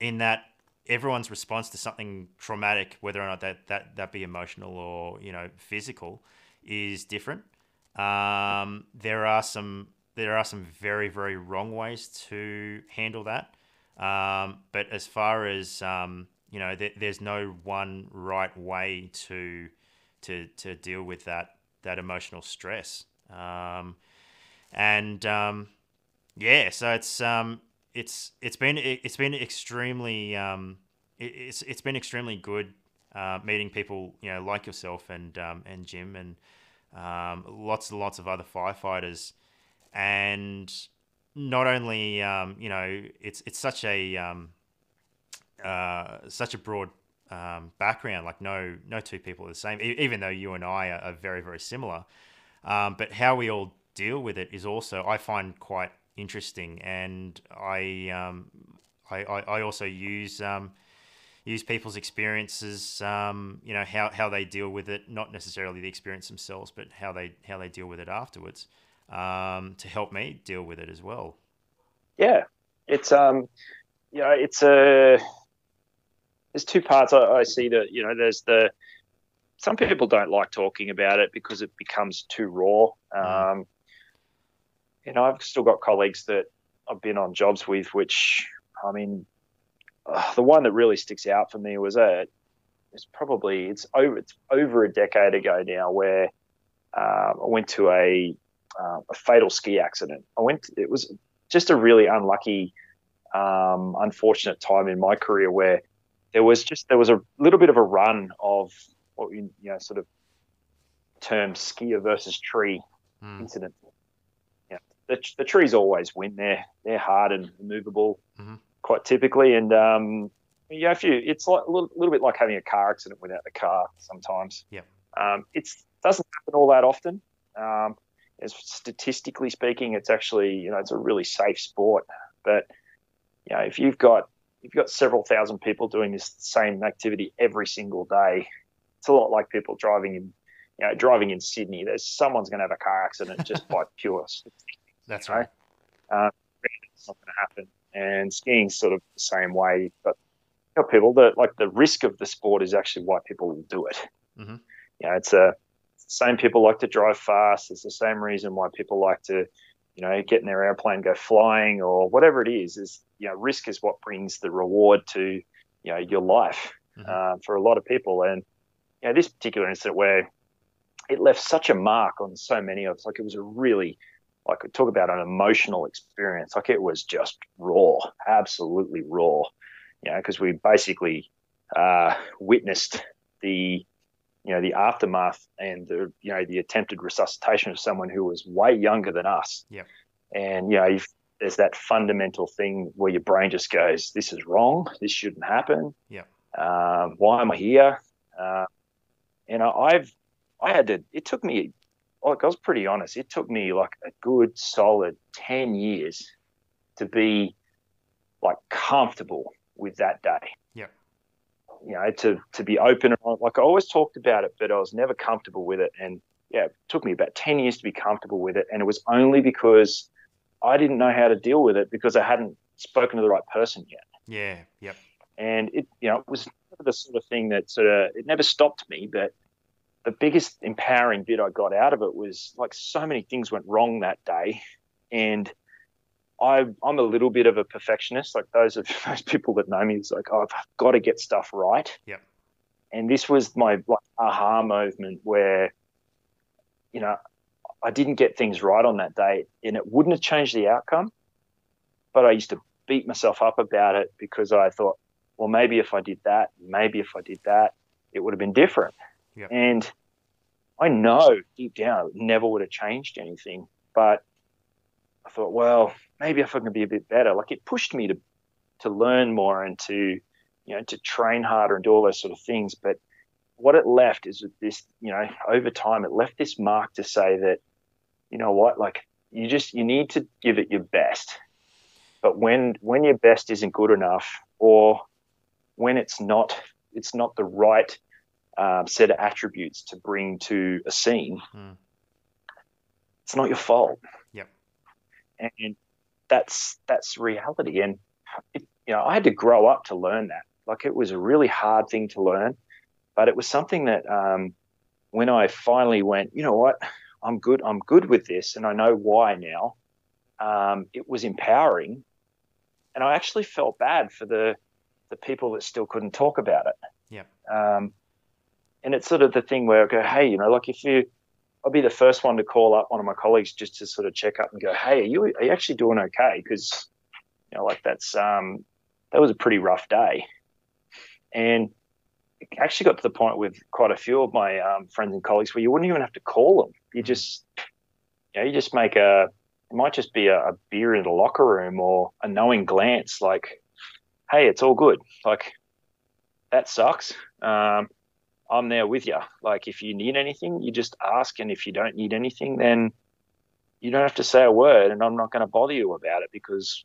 In that everyone's response to something traumatic, whether or not that, that, that be emotional or you know physical, is different. Um, there are some there are some very very wrong ways to handle that. Um, but as far as um, you know, th- there's no one right way to to to deal with that that emotional stress. Um, and um, yeah, so it's um, it's it's been it's been extremely um, it's it's been extremely good uh, meeting people you know like yourself and and Jim and lots and lots of other firefighters and not only um, you know it's it's such a um, uh, such a broad um, background like no no two people are the same even though you and I are, are very very similar. Um, but how we all deal with it is also I find quite interesting, and I um, I, I, also use um, use people's experiences, you know, how, how they deal with it, not necessarily the experience themselves, but how they how they deal with it afterwards, um, to help me deal with it as well. Yeah, it's um, you know, it's a there's two parts I, I see that you know there's the some people don't like talking about it because it becomes too raw. Mm. Um, you know, I've still got colleagues that I've been on jobs with, which I mean, uh, the one that really sticks out for me was a. It's probably it's over it's over a decade ago now where uh, I went to a uh, a fatal ski accident. I went. It was just a really unlucky, um, unfortunate time in my career where there was just there was a little bit of a run of what you, you know sort of term skier versus tree mm. incident. Yeah, the, the trees always win. They're they're hard and movable mm-hmm. quite typically, and um, yeah, if you it's like a little, little, bit like having a car accident without the car sometimes. Yeah, um, it doesn't happen all that often. Um, as statistically speaking, it's actually you know it's a really safe sport, but you know if you've got you've got several thousand people doing this same activity every single day. It's a lot like people driving in, you know, driving in Sydney. There's someone's going to have a car accident just by [LAUGHS] pure. That's right. Uh, it's not going to happen. And skiing's sort of the same way, but you know, people that like the risk of the sport is actually why people will do it. Mm-hmm. You know, it's a same people like to drive fast. It's the same reason why people like to you know, get in their airplane, go flying, or whatever it is, is you know, risk is what brings the reward to you know your life mm-hmm. uh, for a lot of people. And you know, this particular incident where it left such a mark on so many of us, like it was a really like talk about an emotional experience. Like it was just raw, absolutely raw. You know, because we basically uh, witnessed the you know the aftermath and the you know the attempted resuscitation of someone who was way younger than us. Yeah. And you know there's that fundamental thing where your brain just goes, "This is wrong. This shouldn't happen. Yeah. Um, why am I here?" Uh, and I, I've I had to. It took me. Like I was pretty honest. It took me like a good solid ten years to be like comfortable with that day you know, to to be open. Like I always talked about it, but I was never comfortable with it. And yeah, it took me about ten years to be comfortable with it, and it was only because I didn't know how to deal with it because I hadn't spoken to the right person yet. Yeah. Yep. And it, you know, it was the sort of thing that sort of it never stopped me, but the biggest empowering bit I got out of it was like so many things went wrong that day, and I, I'm a little bit of a perfectionist. Like those of [LAUGHS] those people that know me, it's like oh, I've got to get stuff right. Yeah. And this was my like aha moment where, you know, I didn't get things right on that day, and it wouldn't have changed the outcome. But I used to beat myself up about it because I thought, well, maybe if I did that, maybe if I did that, it would have been different. Yep. And I know deep down it never would have changed anything. But I thought, well, maybe if I can be a bit better. Like it pushed me to to learn more and to you know to train harder and do all those sort of things. But what it left is this, you know, over time it left this mark to say that, you know what, like you just you need to give it your best. But when when your best isn't good enough, or when it's not it's not the right um, set of attributes to bring to a scene, mm. it's not your fault. Yep. And that's that's reality. And it, you know, I had to grow up to learn that. Like it was a really hard thing to learn, but it was something that um, when I finally went, you know what, I'm good. I'm good with this, and I know why now. Um, it was empowering, and I actually felt bad for the the people that still couldn't talk about it. Yeah. Um, and it's sort of the thing where I go, hey, you know, like if you I'll be the first one to call up one of my colleagues just to sort of check up and go, hey, are you, are you actually doing okay? Because, you know, like that's, um, that was a pretty rough day. And it actually got to the point with quite a few of my um, friends and colleagues where you wouldn't even have to call them. You mm. just, you know, you just make a, it might just be a, a beer in the locker room or a knowing glance like, hey, it's all good. Like, that sucks. Um, I'm there with you. Like if you need anything, you just ask, and if you don't need anything, then you don't have to say a word, and I'm not going to bother you about it because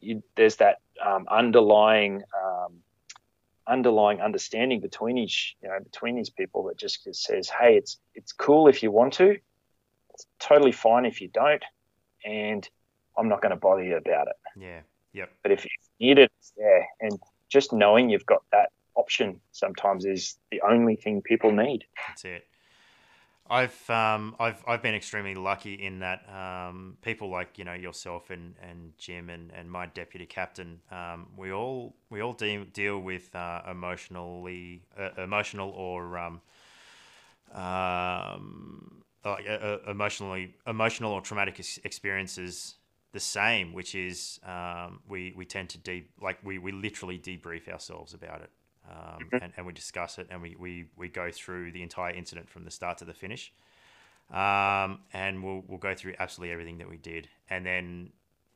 you, there's that um, underlying um, underlying understanding between each you know between these people that just says, hey, it's it's cool if you want to, it's totally fine if you don't, and I'm not going to bother you about it. Yeah. Yep. But if you need it, it's there, and just knowing you've got that option sometimes is the only thing people need. That's it. I've um, I've I've been extremely lucky in that um, people like you know yourself and, and Jim and, and my deputy captain um, we all we all de- deal with uh, emotionally uh, emotional or um, um, uh, uh, emotionally emotional or traumatic experiences the same, which is um, we we tend to de- like we, we literally debrief ourselves about it um, mm-hmm. and, and we discuss it and we, we, we go through the entire incident from the start to the finish. Um, and we'll, we'll go through absolutely everything that we did. And then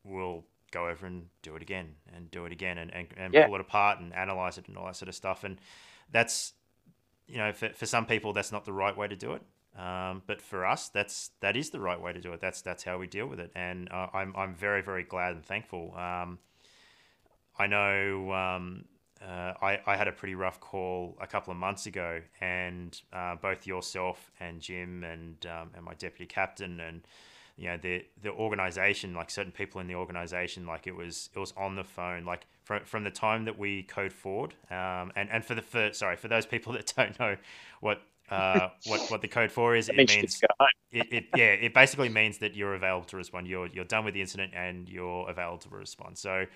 we'll go over and do it again and do it again and, and, and yeah. pull it apart and analyze it and all that sort of stuff. And that's, you know, for, for some people, that's not the right way to do it. Um, but for us, that's that is the right way to do it. That's that's how we deal with it, and uh, I'm I'm very very glad and thankful. Um, I know um, uh, I, I had a pretty rough call a couple of months ago, and uh, both yourself and Jim and um, and my deputy captain and you know the the organization, like certain people in the organization, like it was it was on the phone, like from from the time that we code forward, um, and and for the for sorry for those people [LAUGHS] that don't know what uh, what what the code four is. It means it, it, yeah, it basically means that you're available to respond. You're you're done with the incident and you're available to respond. So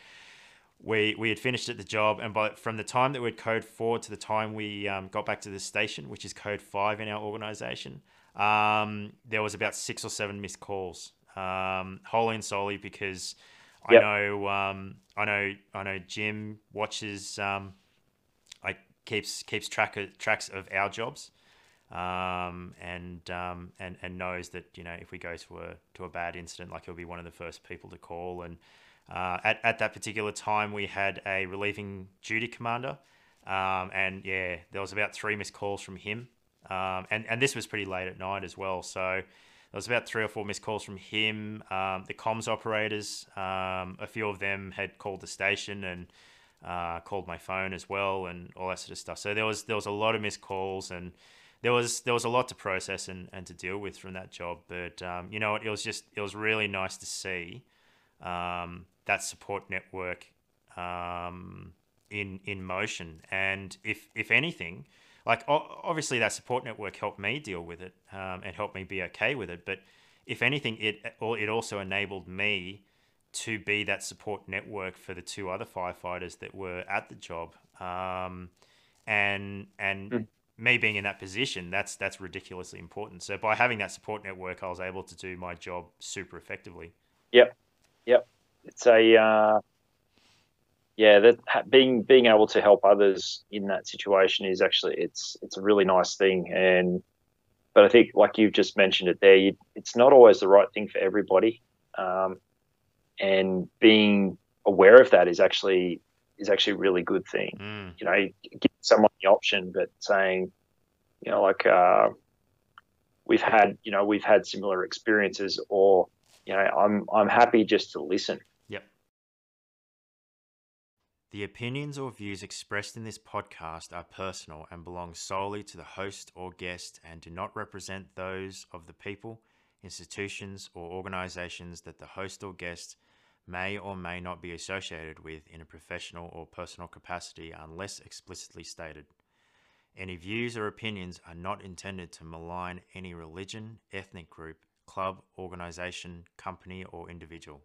we we had finished at the job, and by from the time that we'd code four to the time we um, got back to the station, which is code five in our organization, um, there was about six or seven missed calls, um, wholly and solely because yep. I know um, I know I know Jim watches um, I keeps keeps track of, tracks of our jobs. Um, and um, and and knows that you know if we go to a to a bad incident, like he'll be one of the first people to call, and uh, at, at that particular time, we had a relieving duty commander, um, and yeah, there was about three missed calls from him, um, and and this was pretty late at night as well. So there was about three or four missed calls from him. Um, the comms operators, um, a few of them had called the station and uh, called my phone as well, and all that sort of stuff. So there was there was a lot of missed calls and there was there was a lot to process and, and to deal with from that job. But um, you know, it was just it was really nice to see um, that support network um, in in motion. And if if anything, like obviously that support network helped me deal with it um, and helped me be okay with it. But if anything, it it also enabled me to be that support network for the two other firefighters that were at the job. Um, and and mm. me being in that position, that's that's ridiculously important. So by having that support network, I was able to do my job super effectively. Yep, yep it's a uh, yeah that being being able to help others in that situation is actually it's it's a really nice thing. And but I think like you've just mentioned it there you, it's not always the right thing for everybody. Um, and being aware of that is actually is actually a really good thing. Mm. you know give someone the option but saying you know like uh, we've had you know we've had similar experiences or you know I'm I'm happy just to listen the opinions or views expressed in this podcast are personal and belong solely to the host or guest and do not represent those of the people, institutions, or organizations that the host or guest may or may not be associated with in a professional or personal capacity unless explicitly stated. Any views or opinions are not intended to malign any religion, ethnic group, club, organization, company, or individual.